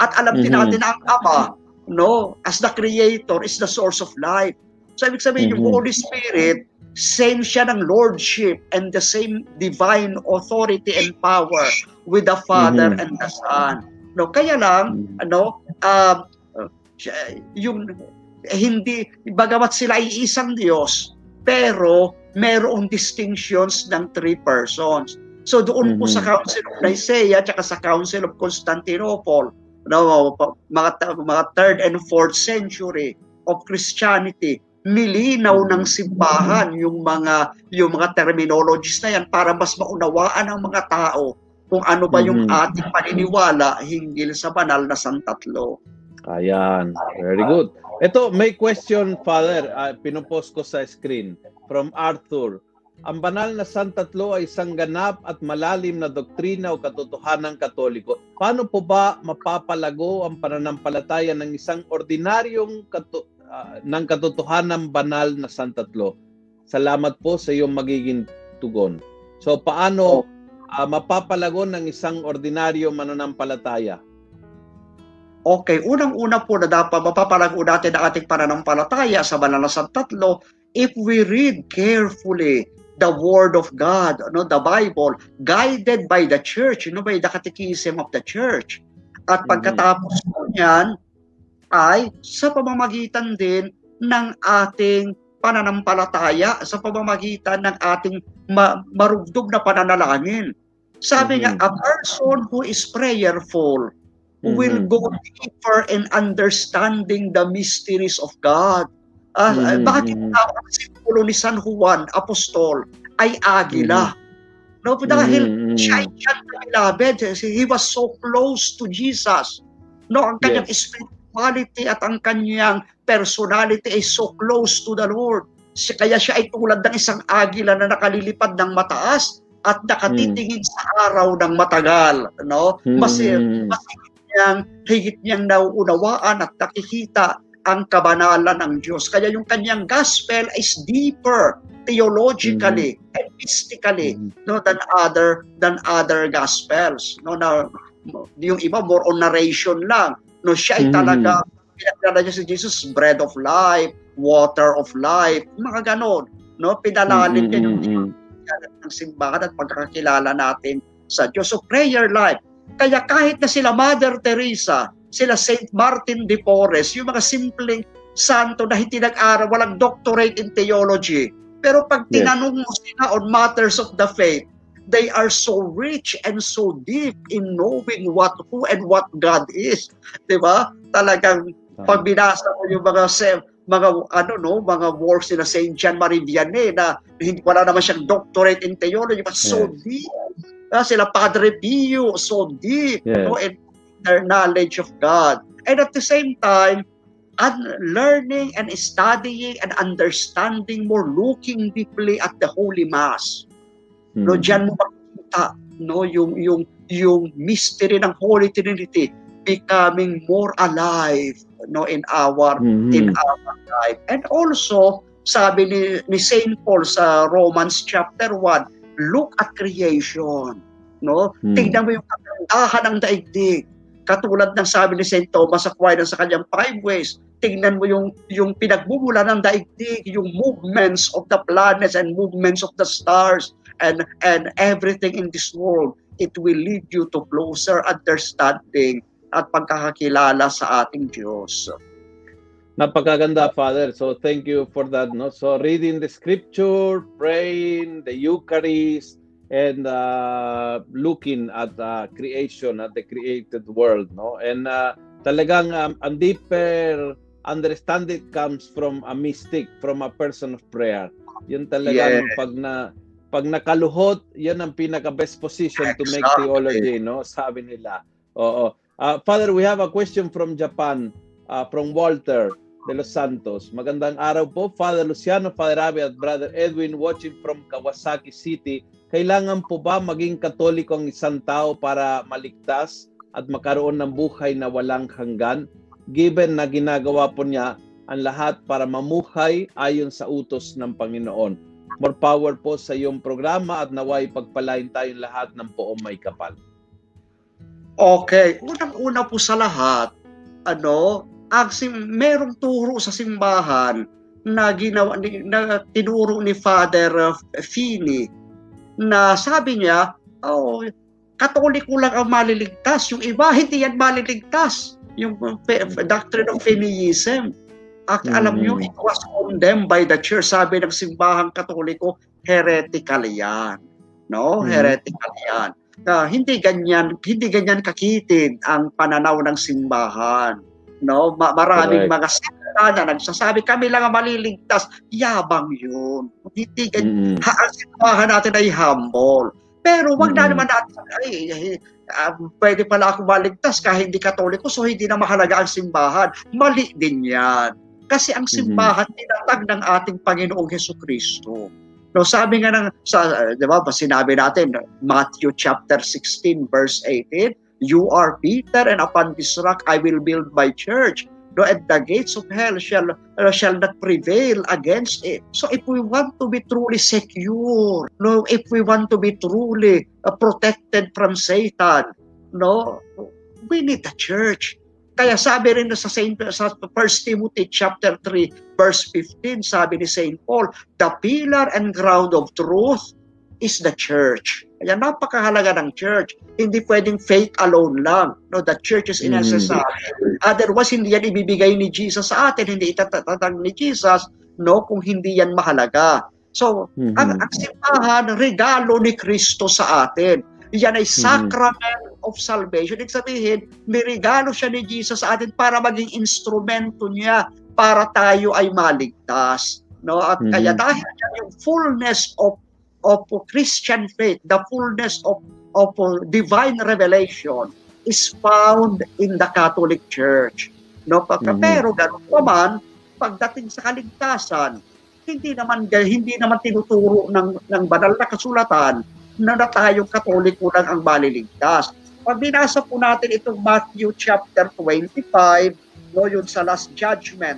S3: At alam din mm-hmm. natin na ang Ama, no, as the creator, is the source of life. So ibig sabihin mm-hmm. yung Holy Spirit, same siya ng lordship and the same divine authority and power with the Father mm-hmm. and the Son. No, kaya lang, mm-hmm. ano, uh, yung hindi bagamat sila ay isang Diyos, pero merong distinctions ng three persons. So doon mm-hmm. po sa Council of Nicaea at sa Council of Constantinople, no, mga, mga third and fourth century of Christianity, nilinaw ng simbahan yung mga yung mga terminologies na yan para mas maunawaan ng mga tao kung ano ba yung mm-hmm. ating paniniwala hinggil sa banal na santatlo.
S1: Ayan, very good. Ito, may question, Father, uh, pinupost ko sa screen from Arthur. Ang banal na santatlo ay isang ganap at malalim na doktrina o katotohanan katoliko. Paano po ba mapapalago ang pananampalataya ng isang ordinaryong kato, uh, ng katotohanan banal na santatlo? Salamat po sa iyong magiging tugon. So paano uh, mapapalago ng isang ordinaryo mananampalataya?
S3: Okay, unang-una po na dapat mapapalago natin ang ating pananampalataya sa banal na santatlo if we read carefully the Word of God, no, the Bible, guided by the church, you know, by the catechism of the church. At mm-hmm. pagkatapos po niyan, ay sa pamamagitan din ng ating pananampalataya, sa pamamagitan ng ating ma- marugdog na pananalangin. Sabi mm-hmm. nga, a person who is prayerful mm-hmm. will go deeper in understanding the mysteries of God Uh, mm-hmm. Bakit tawag ang simbolo ni San Juan, apostol, ay agila? Mm-hmm. No, dahil mm-hmm. siya ay beloved. He was so close to Jesus. No, ang kanyang yes. spirituality at ang kanyang personality ay so close to the Lord. Kaya siya ay tulad ng isang agila na nakalilipad ng mataas at nakatitingin mm. sa araw ng matagal, no? Mas, mm. mas higit niyang, higit niyang nauunawaan at nakikita ang kabanalan ng Diyos. Kaya yung kanyang gospel is deeper theologically mm-hmm. and mystically mm-hmm. no than other than other gospels no na yung iba more on narration lang no siya ay mm-hmm. talaga pinakilala niya si Jesus bread of life water of life mga ganon no pinalalim niya yung mm-hmm. ng simbahan at pagkakilala natin sa Diyos so prayer life kaya kahit na sila Mother Teresa sila St. Martin de Porres, yung mga simpleng santo na hindi nag-aral, walang doctorate in theology. Pero pag tinanong mo sila on matters of the faith, they are so rich and so deep in knowing what who and what God is. 'Di ba? Talagang pag binasa mo yung mga mga ano no, mga works ni Saint John Marie Vianney na hindi wala naman siyang doctorate in theology but so yes. deep. Uh, sila Padre Pio, so deep, yes. no? and their knowledge of God. And at the same time, and learning and studying and understanding more, looking deeply at the Holy Mass. Mm-hmm. No, diyan mo makikita no yung yung yung mystery ng Holy Trinity becoming more alive no in our mm-hmm. in our life. And also sabi ni, ni Saint Paul sa Romans chapter 1, look at creation. No? Mm-hmm. Tingnan mo yung kagandahan ng daigdig Katulad ng sabi ni St. Thomas Aquinas sa kanyang Five Ways, tingnan mo yung yung pinagmumula ng daigdig, yung movements of the planets and movements of the stars and and everything in this world. It will lead you to closer understanding at pagkakakilala sa ating Diyos.
S1: Napakaganda, Father. So thank you for that. No, so reading the Scripture, praying, the Eucharist, and uh, looking at uh, creation, at the created world. No, and uh, talagang um, ang deeper understanding comes from a mystic, from a person of prayer. Yun talagang
S3: Yeah.
S1: pag na pag nakaluhot, yan ang pinaka best position to make
S3: Exactly.
S1: theology, no? Sabi nila. Oo. Uh, Father, we have a question from Japan, uh, from Walter de los Santos. Magandang araw po, Father Luciano, Father Abby at Brother Edwin watching from Kawasaki City. Kailangan po ba maging katoliko ang isang tao para maligtas at makaroon ng buhay na walang hanggan? Given na ginagawa po niya ang lahat para mamuhay ayon sa utos ng Panginoon. More power po sa iyong programa at naway pagpalain tayong lahat ng poong may kapal.
S3: Okay, unang-una po sa lahat, ano, ang sim, merong turo sa simbahan na ginawa ni, na tinuro ni Father uh, Fini na sabi niya, oh, katoliko lang ang maliligtas, yung iba hindi yan maliligtas. Yung uh, doctrine of Finiism. At
S1: Mm.
S3: alam niyo, it was condemned by the church. Sabi ng simbahang katoliko, heretical yan. No?
S1: Mm.
S3: Heretical yan na hindi ganyan hindi ganyan kakitid ang pananaw ng simbahan no? Ma- maraming
S1: Correct.
S3: mga sekta na nagsasabi kami lang ang maliligtas. Yabang yun. Hindi ganyan ha, ang simbahan natin ay humble. Pero wag na
S1: Mm.
S3: naman natin ay, ay ah, pwede pala ako maligtas kahit hindi katoliko so hindi na mahalaga ang simbahan. Mali din yan. Kasi ang simbahan tinatag ng ating Panginoong Heso Kristo No, sabi nga ng sa 'di ba, sinabi natin Matthew chapter 16 verse 18, you are Peter and upon this rock I will build my church. No, and the gates of hell shall uh, shall not prevail against it. So if we want to be truly secure, no, if we want to be truly uh, protected from Satan, no, we need the church. Kaya sabi rin sa Saint sa 1 Timothy chapter 3 verse 15, sabi ni Saint Paul, the pillar and ground of truth is the church. Kaya napakahalaga ng church. Hindi pwedeng faith alone lang. No, the church is
S1: Mm.
S3: necessary. Otherwise, hindi yan ibibigay ni Jesus sa atin, hindi itatatag ni Jesus, no, kung hindi yan mahalaga. So,
S1: Mhm.
S3: ang, ang simbahan, regalo ni Kristo sa atin. Yan ay sacrament of salvation. Ibig sabihin, may regalo siya ni Jesus sa atin para maging instrumento niya para tayo ay maligtas. No? At
S1: Mhm.
S3: kaya dahil yung fullness of of Christian faith, the fullness of of divine revelation is found in the Catholic Church. No?
S1: Mhm.
S3: Pero ganun naman, pagdating sa kaligtasan, hindi naman hindi naman tinuturo ng ng banal na kasulatan na na tayong katoliko lang ang maliligtas. Pag po natin itong Matthew chapter 25, no, yun sa last judgment,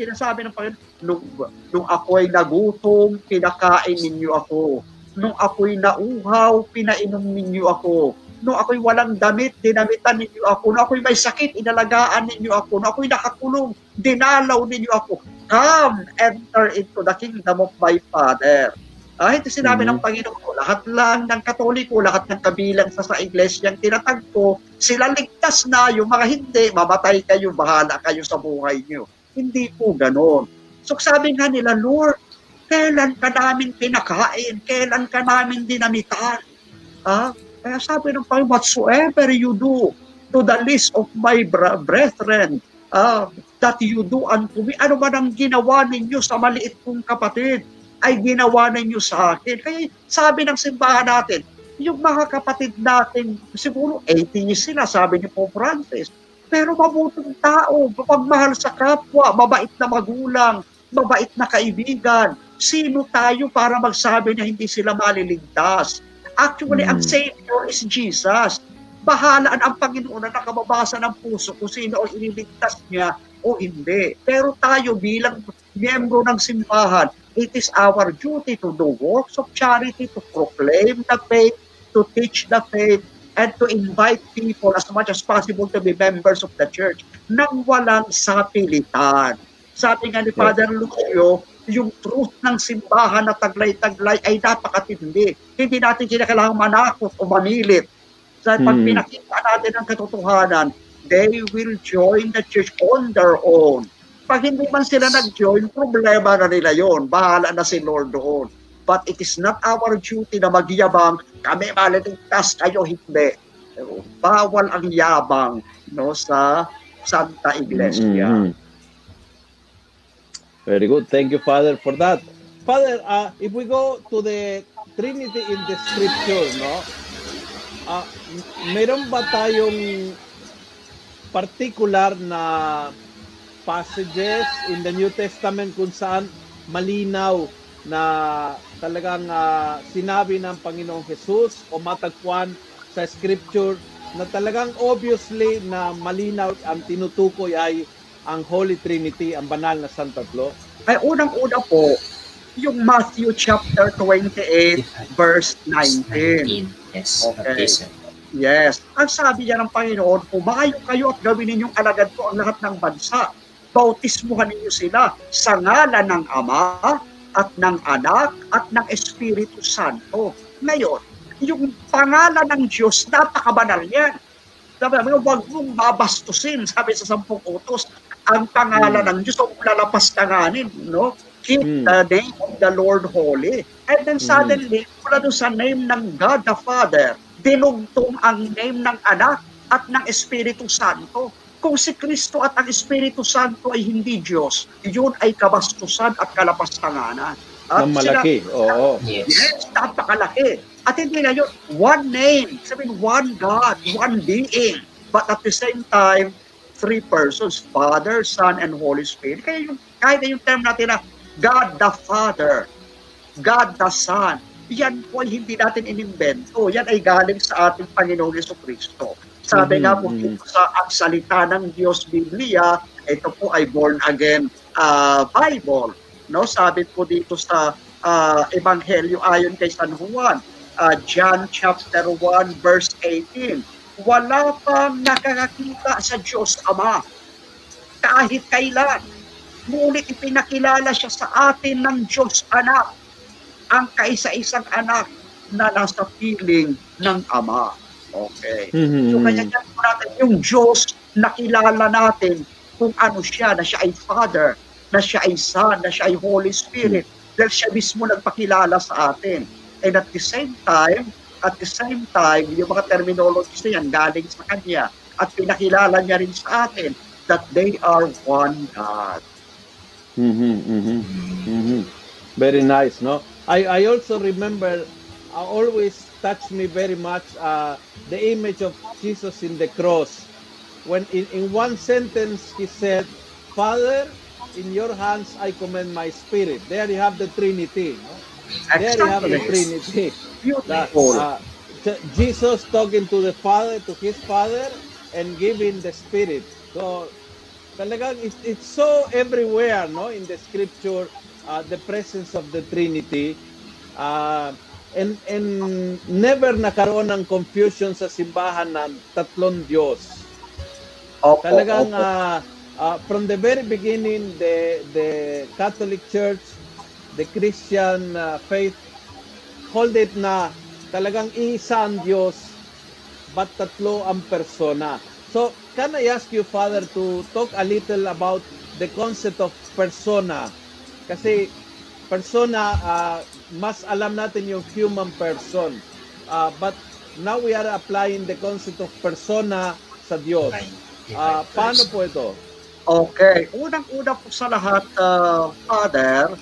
S3: sinasabi ng Panginoon, nung, nung ako'y nagutom, pinakain ninyo ako. Nung ako'y nauhaw, pinainom ninyo ako. Nung ako'y walang damit, dinamitan ninyo ako. Nung ako'y may sakit, inalagaan ninyo ako. Nung ako'y nakakulong, dinalaw ninyo ako. Come, enter into the kingdom of my Father. Ah, ito sinabi
S1: Mhm.
S3: ng Panginoon ko, lahat lang ng Katoliko, lahat ng kabilang sa sa iglesyang tinatag ko, sila ligtas na, yung mga hindi, mamatay kayo, bahala kayo sa buhay nyo. Hindi po ganon. So sabi nga nila, Lord, kailan ka namin pinakain? Kailan ka namin dinamitan? Ah, kaya sabi ng Panginoon, whatsoever you do to the least of my brethren, ah, that you do unto me, ano man ang ginawa ninyo sa maliit kong kapatid, ay ginawa ninyo sa akin. Kaya sabi ng simbahan natin, yung mga kapatid natin, siguro 80 sila, sabi ni Pope Francis, pero mabuting tao, mapagmahal sa kapwa, mabait na magulang, mabait na kaibigan. Sino tayo para magsabi na hindi sila maliligtas? Actually, ang
S1: Mm.
S3: Savior is Jesus. Bahalaan ang Panginoon na nakababasa ng puso kung sino ang ililigtas niya o hindi. Pero tayo bilang miyembro ng simbahan, it is our duty to do works of charity, to proclaim the faith, to teach the faith, and to invite people as much as possible to be members of the church nang walang sapilitan. Sabi nga ni Father Lucio, yung truth ng simbahan na taglay-taglay ay napakatindi. Hindi natin kinakailangan manakot o manilit. Dahil pag
S1: Hmm.
S3: pinakita natin ang katotohanan, they will join the church on their own. Pag hindi man sila nag-join, problema na nila yon. Bahala na si Lord doon. But it is not our duty na magyabang, kami maliligtas, kayo hindi. Bawal ang yabang no sa Santa Iglesia.
S1: Mhm. Very good. Thank you, Father, for that. Father, uh, if we go to the Trinity in the Scripture, no? Uh, meron ba tayong particular na passages in the New Testament kung saan malinaw na talagang ah, sinabi ng Panginoong Jesus o matagpuan sa Scripture na talagang obviously na malinaw ang tinutukoy ay ang Holy Trinity, ang banal na Santatlo.
S3: Ay unang-una po, yung Matthew chapter 28 verse 19.
S2: Yes.
S3: Okay. Yes. Ang sabi niya ng Panginoon, pumayo kayo at gawin ninyong alagad ko ang lahat ng bansa. Bautismuhan ninyo sila sa ngalan ng Ama at ng Anak at ng Espiritu Santo. Ngayon, yung pangalan ng Diyos, napakabanal yan. Sabi mo, huwag mong babastusin, sabi sa sampung utos, ang pangalan ng Diyos, huwag mong lalapas tanganin, no? Keep
S1: Hmm.
S3: the name of the Lord holy. And then suddenly, mula doon sa name ng God the Father, dinugtong ang name ng anak at ng Espiritu Santo. Kung si Kristo at ang Espiritu Santo ay hindi Diyos, yun ay kabastusan at kalapastanganan. At
S1: ng malaki. Oo.
S2: Yes.
S3: Yes, napakalaki. At hindi na yun, one name. Sabihin, one God, one being. But at the same time, three persons, Father, Son, and Holy Spirit. Kaya yung, kahit yung term natin na God the Father, God the Son, yan po ay hindi natin inimbento. Yan ay galing sa ating Panginoong Yeso Kristo. Sabi nga po
S1: mhm.
S3: dito sa ang salita ng Diyos Biblia, ito po ay born again ah, Bible. No, sabi po dito sa ah, Ebanghelyo ayon kay San Juan, ah, John chapter 1 verse 18. Wala pang nakakakita sa Diyos Ama kahit kailan. Ngunit ipinakilala siya sa atin ng Diyos Anak, ang kaisa-isang anak na nasa piling ng Ama. Okay.
S1: Mhm.
S3: So kaya dyan po natin yung Diyos nakilala natin kung ano siya, na siya ay Father, na siya ay Son, na siya ay Holy Spirit. Dahil siya mismo nagpakilala sa atin. And at the same time, at the same time, yung mga terminologies na yan galing sa Kanya at pinakilala niya rin sa atin that they are one God.
S1: Mhm, mhm, mhm. Very nice, no? I I also remember uh, always touched me very much uh, the image of Jesus in the cross. When in, in one sentence he said, "Father, in your hands I commend my spirit." There you have the Trinity. No? There you have the Trinity. That, uh, Jesus talking to the Father, to his Father, and giving the Spirit. So, talagang it's, it's so everywhere, no, in the Scripture, uh, the presence of the Trinity. Uh, and, and never nakaroon ng confusion sa simbahan ng tatlong Diyos.
S3: Opo,
S1: Talagang
S3: opo.
S1: uh, uh, from the very beginning, the the Catholic Church, the Christian uh, faith, hold it na talagang isa ang Diyos, but tatlo ang persona. So, can I ask you, Father, to talk a little about the concept of persona? Kasi persona, uh, mas alam natin yung human person. Uh, but now we are applying the concept of persona sa Diyos. Ah, paano po ito?
S3: Okay. Unang-una po sa lahat, uh, Father,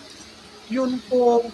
S3: yun po,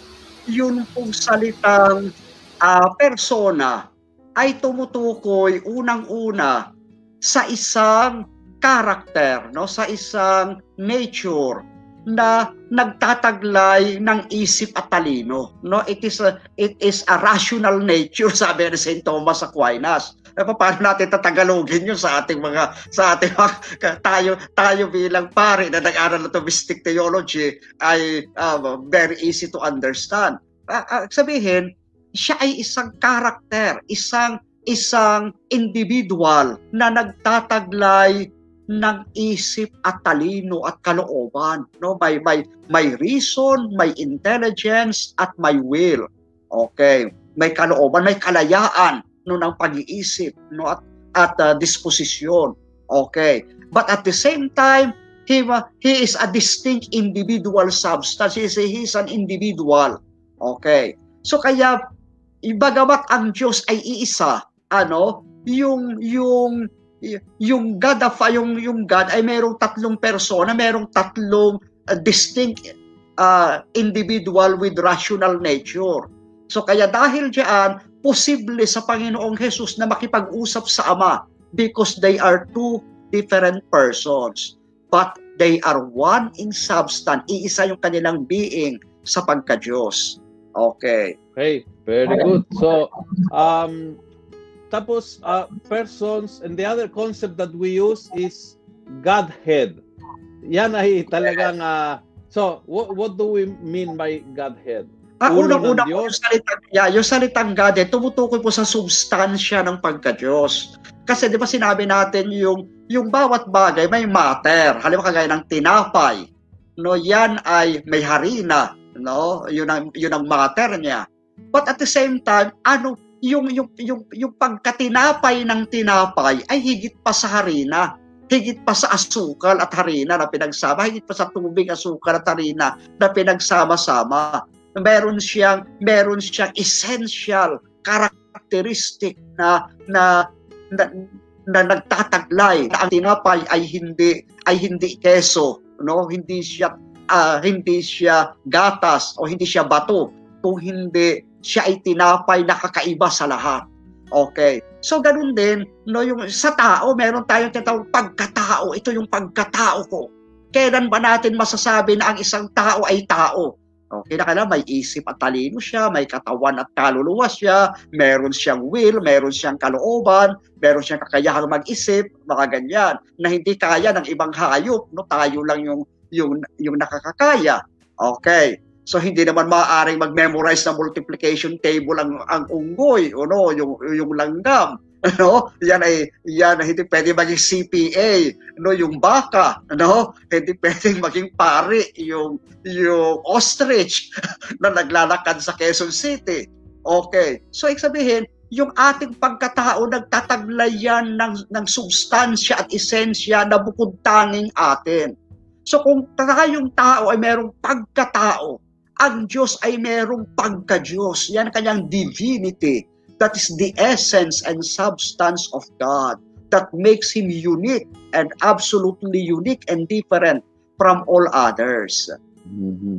S3: yun pong salitang ah, persona ay tumutukoy unang-una sa isang character, no? sa isang nature na nagtataglay ng isip at talino no it is a it is a rational nature sabi ni St. Thomas Aquinas eh, paano natin tatagalogin yun sa ating mga sa ating mga, tayo tayo bilang pare na nag-aral ng mystic theology ay uh, very easy to understand. Uh, uh, sabihin, siya ay isang karakter, isang isang individual na nagtataglay ng isip at talino at kalooban. No? May, may, may reason, may intelligence, at may will. Okay. May kalooban, may kalayaan no, ng pag-iisip no, at, at uh, disposisyon. Okay. But at the same time, he, he is a distinct individual substance. He is, an individual. Okay. So kaya, bagamat ang Diyos ay iisa, ano, yung yung yung God of yung yung God ay merong tatlong persona, merong tatlong uh, distinct uh, individual with rational nature. So kaya dahil diyan posible sa Panginoong Jesus na makipag-usap sa Ama because they are two different persons but they are one in substance. Iisa yung kanilang being sa pagka-Diyos. Okay.
S1: Okay, very good. So, um, tapos, uh, persons, and the other concept that we use is Godhead. Yan ay talagang, uh, so, what, what do we mean by Godhead?
S3: Ah, unang-una po yung salitang, yeah, yung salitang God, eh, tumutukoy po sa substansya ng pagka-Diyos. Kasi di ba sinabi natin yung yung bawat bagay may matter. Halimbawa kagaya ng tinapay, no, yan ay may harina, no? Yun ang yun ang matter niya. But at the same time, ano yung, yung, yung, yung pagkatinapay ng tinapay ay higit pa sa harina, higit pa sa asukal at harina na pinagsama, higit pa sa tubig, asukal at harina na pinagsama-sama. Meron siyang, meron siyang essential characteristic na, na, na, na nagtataglay na ang tinapay ay hindi ay hindi keso no? Hindi siya uh, hindi siya gatas o hindi siya bato. Kung hindi siya ay tinapay na kakaiba sa lahat. Okay. So ganun din, no, yung sa tao, meron tayong tinatawag pagkatao. Ito yung pagkatao ko. Kailan ba natin masasabi na ang isang tao ay tao? Okay na kailangan may isip at talino siya, may katawan at kaluluwa siya, meron siyang will, meron siyang kalooban, meron siyang kakayahang mag-isip, mga ganyan, na hindi kaya ng ibang hayop, no? tayo lang yung, yung, yung nakakakaya. Okay. So hindi naman maaaring mag-memorize ng multiplication table ang ang unggoy o no, yung yung langgam. No? Yan ay yan ay hindi pwede maging CPA, no, yung baka, no? Hindi pwedeng maging pari yung yung ostrich na naglalakad sa Quezon City. Okay. So ibig sabihin, yung ating pagkatao nagtataglay ng, ng substansya at esensya na bukod tanging atin. So kung tayong tao ay merong pagkatao, ang Diyos ay merong pagka-Diyos. Yan kanyang divinity. That is the essence and substance of God that makes Him unique and absolutely unique and different from all others.
S1: Mm-hmm.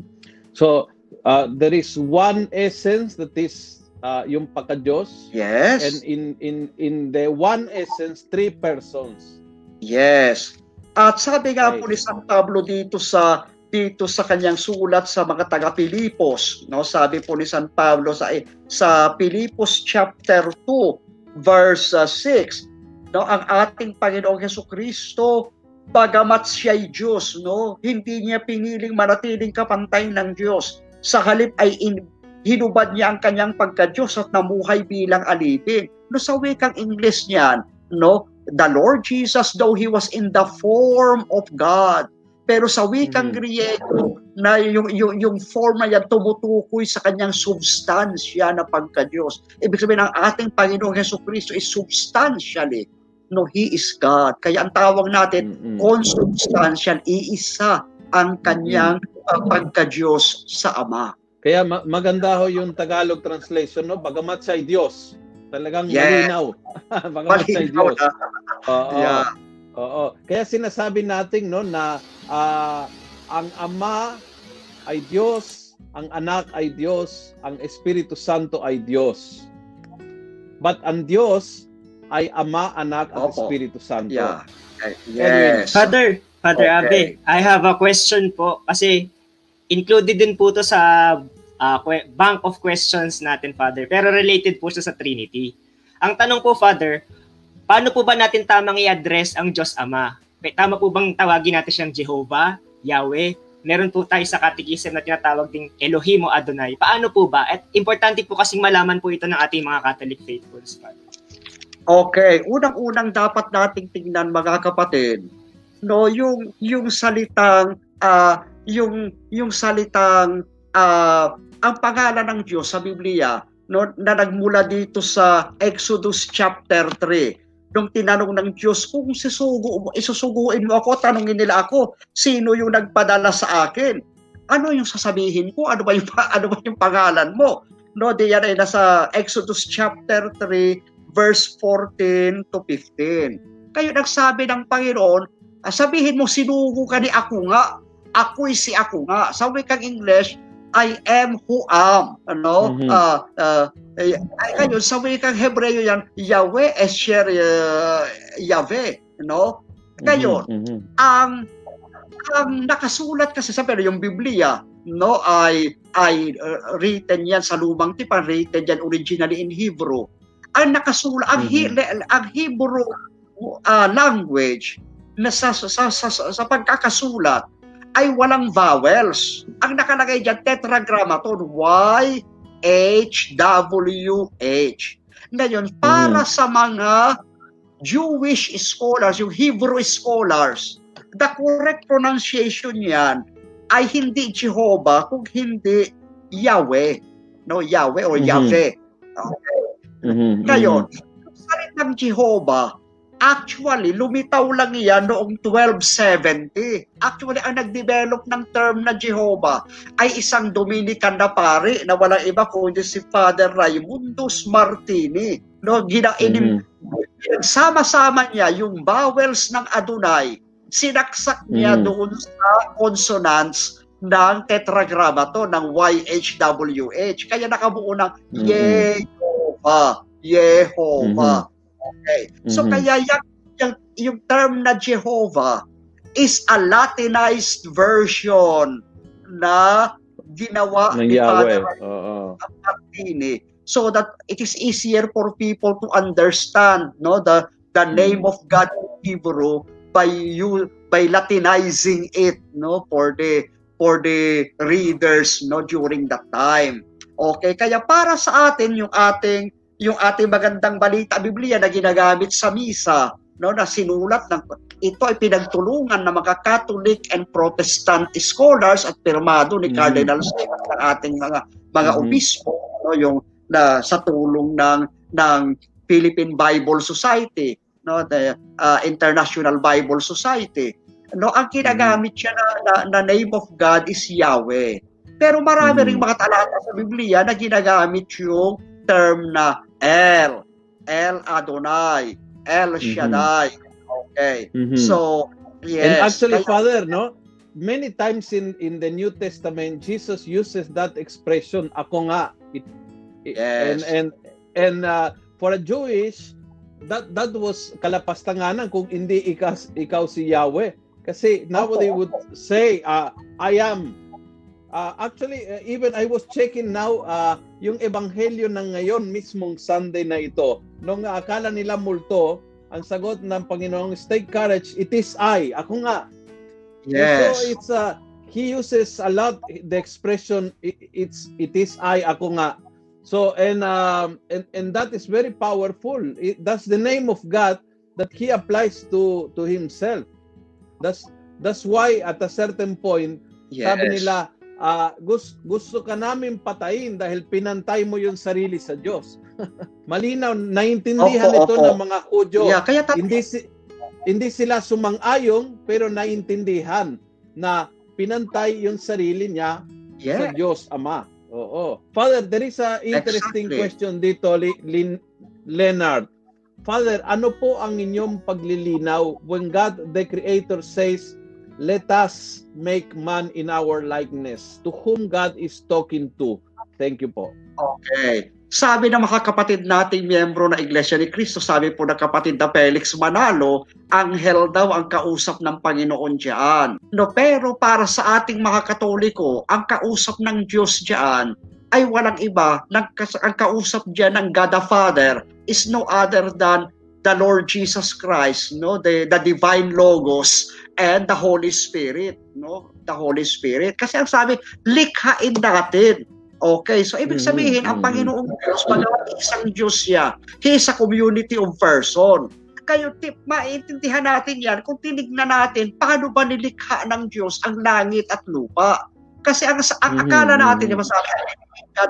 S1: So, uh, there is one essence that is uh, yung pagka-Diyos.
S3: Yes.
S1: And in, in, in the one essence, three persons.
S3: Yes. At sabi nga okay. po ni San Pablo dito sa dito sa kanyang sulat sa mga taga Pilipos, no? Sabi po ni San Pablo sa sa Pilipos chapter 2 verse uh, 6, no? Ang ating Panginoong Hesus Kristo bagamat siya ay Diyos, no? Hindi niya piniling manatiling kapantay ng Diyos. Sa halip ay in, hinubad niya ang kanyang pagka-Diyos at namuhay bilang alipin. No, sa wikang English niyan, no? The Lord Jesus, though He was in the form of God, pero sa wikang mm. Griego, na yung, yung, yung form na yan tumutukoy sa kanyang substansya na pagka-Diyos. Ibig sabihin, ang ating Panginoong Heso Kristo is substantially no, He is God. Kaya ang tawag natin, mm-hmm. consubstantial, iisa ang kanyang uh, pagka-Diyos sa Ama.
S1: Kaya ma- maganda ho yung Tagalog translation, no? Bagamat siya Diyos. Talagang yeah. malinaw. Bagamat siya Diyos. Oo. Yeah. Oo. Kaya sinasabi natin no na uh, ang Ama ay Diyos, ang Anak ay Diyos, ang Espiritu Santo ay Diyos. But ang Diyos ay Ama, Anak at Opo. Espiritu Santo.
S3: Yeah. Yes.
S2: Father, Father okay. Abe, I have a question po kasi included din po to sa uh, bank of questions natin, Father. Pero related po siya sa Trinity. Ang tanong po, Father, paano po ba natin tamang i-address ang Diyos Ama? Tama po bang tawagin natin siyang Jehovah, Yahweh? Meron po tayo sa catechism na tinatawag ding Elohim o Adonai. Paano po ba? At importante po kasing malaman po ito ng ating mga Catholic faithfuls.
S3: Okay, unang-unang dapat nating tingnan mga kapatid, no, yung yung salitang uh, yung yung salitang uh, ang pangalan ng Diyos sa Biblia no, na nagmula dito sa Exodus chapter 3 nung tinanong ng Diyos kung sisugo, isusuguin mo ako, tanungin nila ako, sino yung nagpadala sa akin? Ano yung sasabihin ko? Ano ba yung, ano ba yung pangalan mo? No, diyan ay nasa Exodus chapter 3 verse 14 to 15. Kayo nagsabi ng Panginoon, ah, sabihin mo, sinugo ka ni ako nga. Ako'y si ako nga. Sa wikang English, I am who am. Ano? Mm-hmm. Uh, uh, ay, ngayon, sa wikang Hebreo yan, Yahweh Esher uh, Yahweh. No? Ngayon, mm-hmm. ang ang nakasulat kasi sa pero yung Biblia no ay ay uh, written yan sa lumang tipan written yan originally in Hebrew ang nakasulat ang, mm-hmm. ang Hebrew uh, language na sa, sa, sa, sa, sa pagkakasulat ay walang vowels. Ang nakalagay diyan tetragrammaton Y H W H. Ngayon, para mm. sa mga Jewish scholars, yung Hebrew scholars, the correct pronunciation niyan ay hindi Jehovah kung hindi Yahweh. No, Yahweh or mm-hmm. Yahweh. Okay. Mm-hmm. Ngayon, mm-hmm. salitang Jehovah, actually, lumitaw lang iyan noong 1270. Actually, ang nag-develop ng term na Jehovah ay isang Dominican na pari na walang iba kundi si Father Raimundus Martini. No, gina mm-hmm. sama-sama niya yung vowels ng Adonai, sinaksak niya mm-hmm. doon sa consonants ng tetragrammaton ng YHWH. Kaya nakabuo ng mm-hmm. Yehovah. Yehovah. Mm-hmm. Okay. So mm-hmm. kaya yung, yung, yung term na Jehovah is a Latinized version na ginawa
S1: ng Yahweh. Oo.
S3: Martini so that it is easier for people to understand no the the mm-hmm. name of God in Hebrew by you by Latinizing it no for the for the readers no during that time. Okay, kaya para sa atin yung ating yung ating magandang balita Biblia na ginagamit sa misa, no, na sinulat ng ito ay pinagtulungan ng mga Catholic and Protestant scholars at pirmado ni mm-hmm. Cardinal Stewart ng ating mga mga mm-hmm. obispo, no, yung na sa tulong ng ng Philippine Bible Society, no, the uh, International Bible Society. No, ang ginagamit siya na, na, na name of God is Yahweh. Pero marami mm-hmm. ring mga talata sa Biblia na ginagamit yung term na El, El Adonai, El mm-hmm. Shaddai. Mm-hmm. Okay. Mm-hmm. So, yes.
S1: And actually, kaya, Father, no? Many times in in the New Testament, Jesus uses that expression, ako nga. It, yes. And and and uh, for a Jewish, that that was kalapastanganan kung hindi ikaw, ikaw si Yahweh. Kasi now they would say, uh, I am Uh, actually, uh, even I was checking now uh, yung ebanghelyo ng ngayon mismong Sunday na ito. Nung akala nila multo, ang sagot ng Panginoong, stay courage, it is I. Ako nga.
S3: Yes.
S1: So it's uh, he uses a lot the expression it, it's it is I ako nga. So and um and and that is very powerful. It, that's the name of God that he applies to to himself. That's that's why at a certain point yes. sabi nila uh, gusto, gusto ka namin patayin dahil pinantay mo yung sarili sa Diyos. Malinaw, naintindihan opo, ito opo. ng mga Hudyo.
S3: Yeah, kaya ta-
S1: hindi, si, hindi sila sumang-ayong pero naintindihan na pinantay yung sarili niya yeah. sa Diyos Ama. Oo. Father, there is a interesting exactly. question dito, Lin, Leonard. Father, ano po ang inyong paglilinaw when God the Creator says let us make man in our likeness. To whom God is talking to. Thank you po.
S3: Okay. Sabi ng mga kapatid nating miyembro na Iglesia ni Cristo, sabi po ng kapatid na Felix Manalo, anghel daw ang kausap ng Panginoon diyan. No, pero para sa ating mga Katoliko, ang kausap ng Diyos diyan ay walang iba. Ang kausap diyan ng God the Father is no other than the Lord Jesus Christ, no, the the divine logos and the Holy Spirit, no? The Holy Spirit. Kasi ang sabi, likhain natin. Okay, so ibig sabihin, ang Panginoong Diyos, magawa isang Diyos siya. He is a community of person. Kayo, tip, maintindihan natin yan kung tinignan natin paano ba nilikha ng Diyos ang langit at lupa. Kasi ang, ang akala natin, di ba sabi,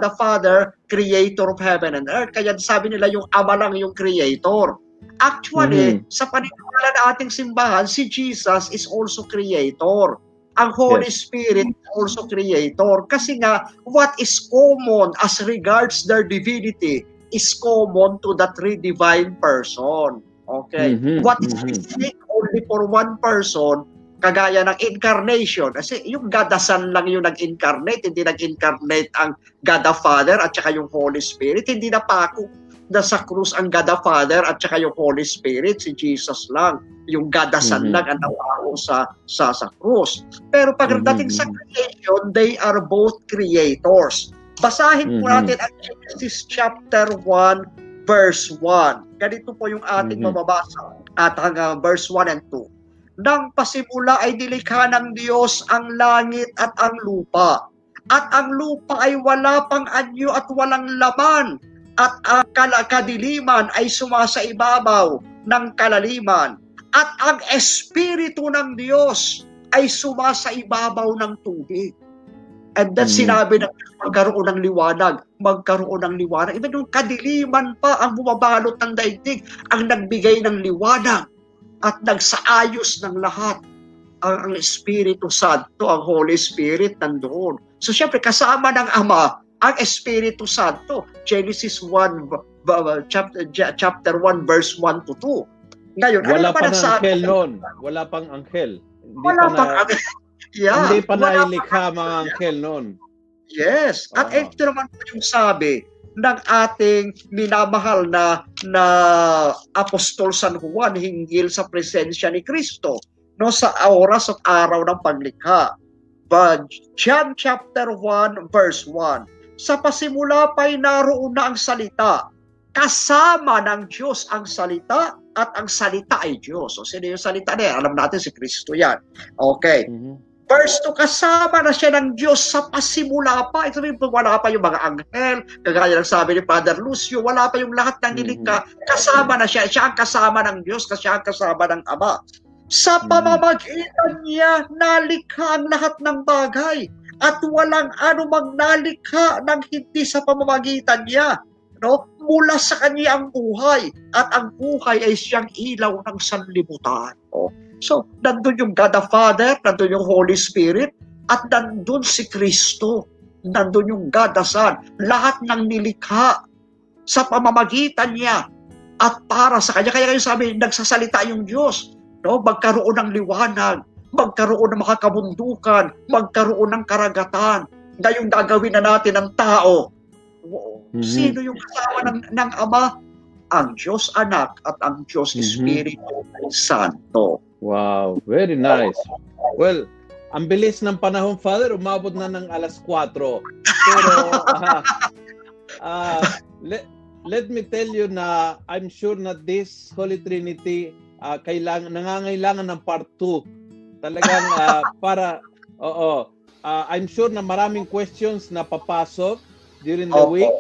S3: the Father, creator of heaven and earth. Kaya sabi nila yung Ama lang yung creator. Actually, mm-hmm. sa paniniwala na ating simbahan, si Jesus is also creator. Ang Holy yes. Spirit also creator. Kasi nga, what is common as regards their divinity is common to the three divine person. Okay? Mm-hmm. What is mm-hmm. only for one person, kagaya ng incarnation. Kasi yung God the Son lang yung nag-incarnate, hindi nag-incarnate ang God the Father at saka yung Holy Spirit. Hindi na pako na sa krus ang God the Father at saka yung Holy Spirit, si Jesus lang. Yung God the Son mm-hmm. lang ang nawao sa, sa, sa krus. Pero pagdating mm-hmm. sa creation, they are both creators. Basahin po mm-hmm. natin ang Genesis chapter 1, verse 1. Ganito po yung ating mm-hmm. mababasa at hanggang verse 1 and 2. Nang pasimula ay nilikha ng Diyos ang langit at ang lupa. At ang lupa ay wala pang anyo at walang laman at ang kadiliman ay sumasa ibabaw ng kalaliman at ang Espiritu ng Diyos ay sumasa ibabaw ng tubig. And then mm. sinabi na magkaroon ng liwanag, magkaroon ng liwanag. Even yung kadiliman pa ang bumabalot ng daigdig, ang nagbigay ng liwanag at nagsaayos ng lahat. Ang, ang Espiritu Santo, ang Holy Spirit nandoon. So syempre kasama ng Ama ang Espiritu Santo. Genesis 1 chapter chapter 1 verse 1 to 2. Ngayon,
S1: wala ano pa ng anghel noon. Wala pang anghel.
S3: Hindi wala pa pang anghel.
S1: Yeah, hindi pa nailikha mga anghel noon.
S3: Yes. At uh-huh. ito naman po yung sabi ng ating minamahal na na Apostol San Juan hinggil sa presensya ni Kristo no sa oras at araw ng paglikha. But John chapter 1 verse 1 sa pasimula pa'y naroon na ang salita. Kasama ng Diyos ang salita at ang salita ay Diyos. So, sino yung salita na yan? Alam natin si Kristo yan. Okay. Mm-hmm. Verse 2, kasama na siya ng Diyos sa pasimula pa. Ito sabihin, wala pa yung mga anghel, kagaya ng sabi ni Father Lucio, wala pa yung lahat ng nilikha. Mm-hmm. Kasama na siya. Siya ang kasama ng Diyos kasi siya ang kasama ng Ama. Sa mm-hmm. pamamagitan niya, nalikha ang lahat ng bagay at walang ano magnalikha ng hindi sa pamamagitan niya. No? Mula sa kanya ang buhay at ang buhay ay siyang ilaw ng sanlibutan. No? So, nandun yung God the Father, nandun yung Holy Spirit, at nandun si Kristo. Nandun yung God the Son. Lahat ng nilikha sa pamamagitan niya at para sa kanya. Kaya kayo sabi, nagsasalita yung Diyos. No? Magkaroon ng liwanag magkaroon ng makakabundukan, magkaroon ng karagatan. Ngayong gagawin na natin ng tao. Mm-hmm. Sino yung kasama ng, ng Ama? Ang Diyos Anak at ang Diyos mm-hmm. Espiritu Santo.
S1: Wow, very nice. Well, ang bilis ng panahon, Father, umabot na ng alas 4. Pero, uh, uh, let, let me tell you na I'm sure na this Holy Trinity uh, kailangan, nangangailangan ng part 2 Talagang uh, para, oo, uh, I'm sure na maraming questions na papasok during the okay. week.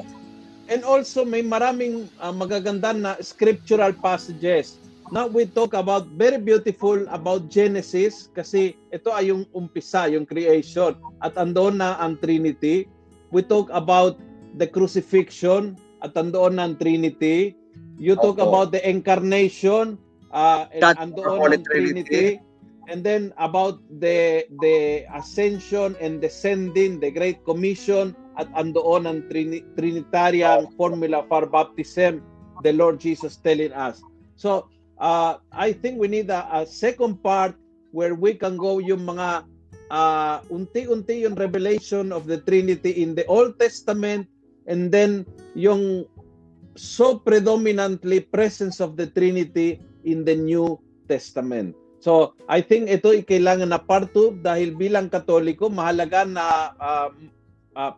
S1: And also may maraming uh, magaganda na scriptural passages. Now we talk about very beautiful about Genesis kasi ito ay yung umpisa, yung creation at andoon na ang Trinity. We talk about the crucifixion at andoon na ang Trinity. You talk okay. about the incarnation uh, and andoon ang Trinity. Trinity and then about the the ascension and descending the great commission at andoon ang Trini- trinitarian formula for baptism the Lord Jesus telling us. So uh, I think we need a, a second part where we can go yung mga uh, unti-unti yung revelation of the Trinity in the Old Testament and then yung so predominantly presence of the Trinity in the New Testament So, I think ito ay kailangan na part 2 dahil bilang Katoliko, mahalaga na uh, uh,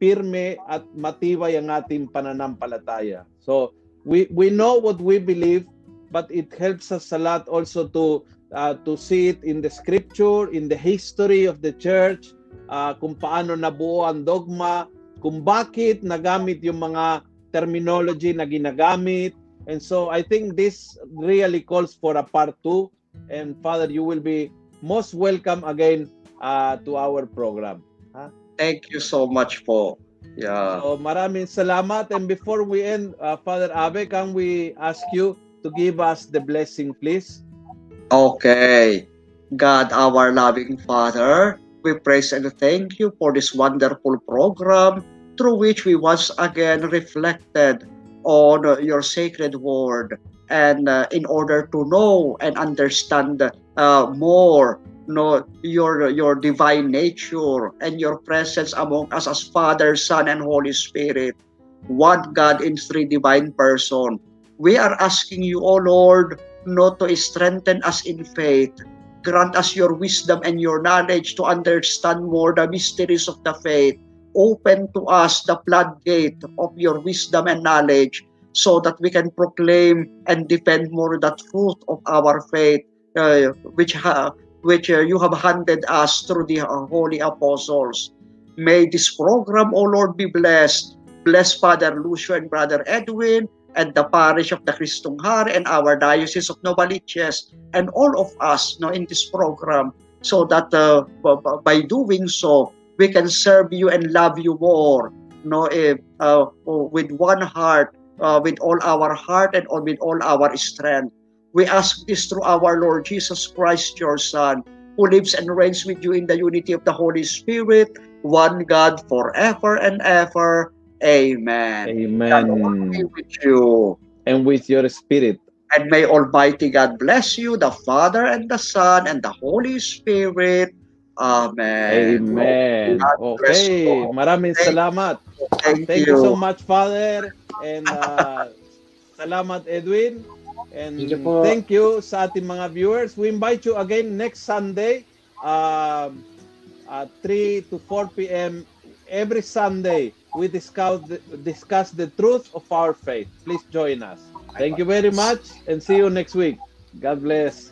S1: pirme at matibay ang ating pananampalataya. So, we we know what we believe, but it helps us a lot also to uh, to see it in the scripture, in the history of the church, uh, kung paano nabuo ang dogma, kung bakit nagamit yung mga terminology na ginagamit. And so I think this really calls for a part two. And Father, you will be most welcome again uh, to our program.
S3: Thank you so much po. Yeah.
S1: So maraming salamat. And before we end, uh, Father Abe, can we ask you to give us the blessing, please?
S3: Okay. God, our loving Father, we praise and thank you for this wonderful program through which we once again reflected on your sacred word and uh, in order to know and understand uh, more know your your divine nature and your presence among us as Father, Son, and Holy Spirit, one God in three divine person. We are asking you, O Lord, not to strengthen us in faith. Grant us your wisdom and your knowledge to understand more the mysteries of the faith. Open to us the floodgate of your wisdom and knowledge so that we can proclaim and defend more the truth of our faith, uh, which ha- which uh, you have handed us through the uh, holy apostles. May this program, O Lord, be blessed. Bless Father Lucio and Brother Edwin and the parish of the Christunghar and our diocese of Novaliches and all of us no, in this program so that uh, by doing so, we can serve you and love you more no, eh, uh, with one heart, uh, with all our heart and with all our strength. We ask this through our Lord Jesus Christ, your Son, who lives and reigns with you in the unity of the Holy Spirit, one God forever and ever. Amen.
S1: Amen.
S3: be with you.
S1: And with your spirit.
S3: And may Almighty God bless you, the Father and the Son and the Holy Spirit. Amen.
S1: Amen. Okay. Maraming
S3: Thank-
S1: salamat.
S3: Thank,
S1: Thank
S3: you.
S1: you so much, Father. And uh, salamat, Edwin. And
S2: Thank you po.
S1: thank you sa ating mga viewers. We invite you again next Sunday um, at 3 to 4 p.m. Every Sunday, we discuss the, discuss the truth of our faith. Please join us. Thank you very much and see you next week. God bless.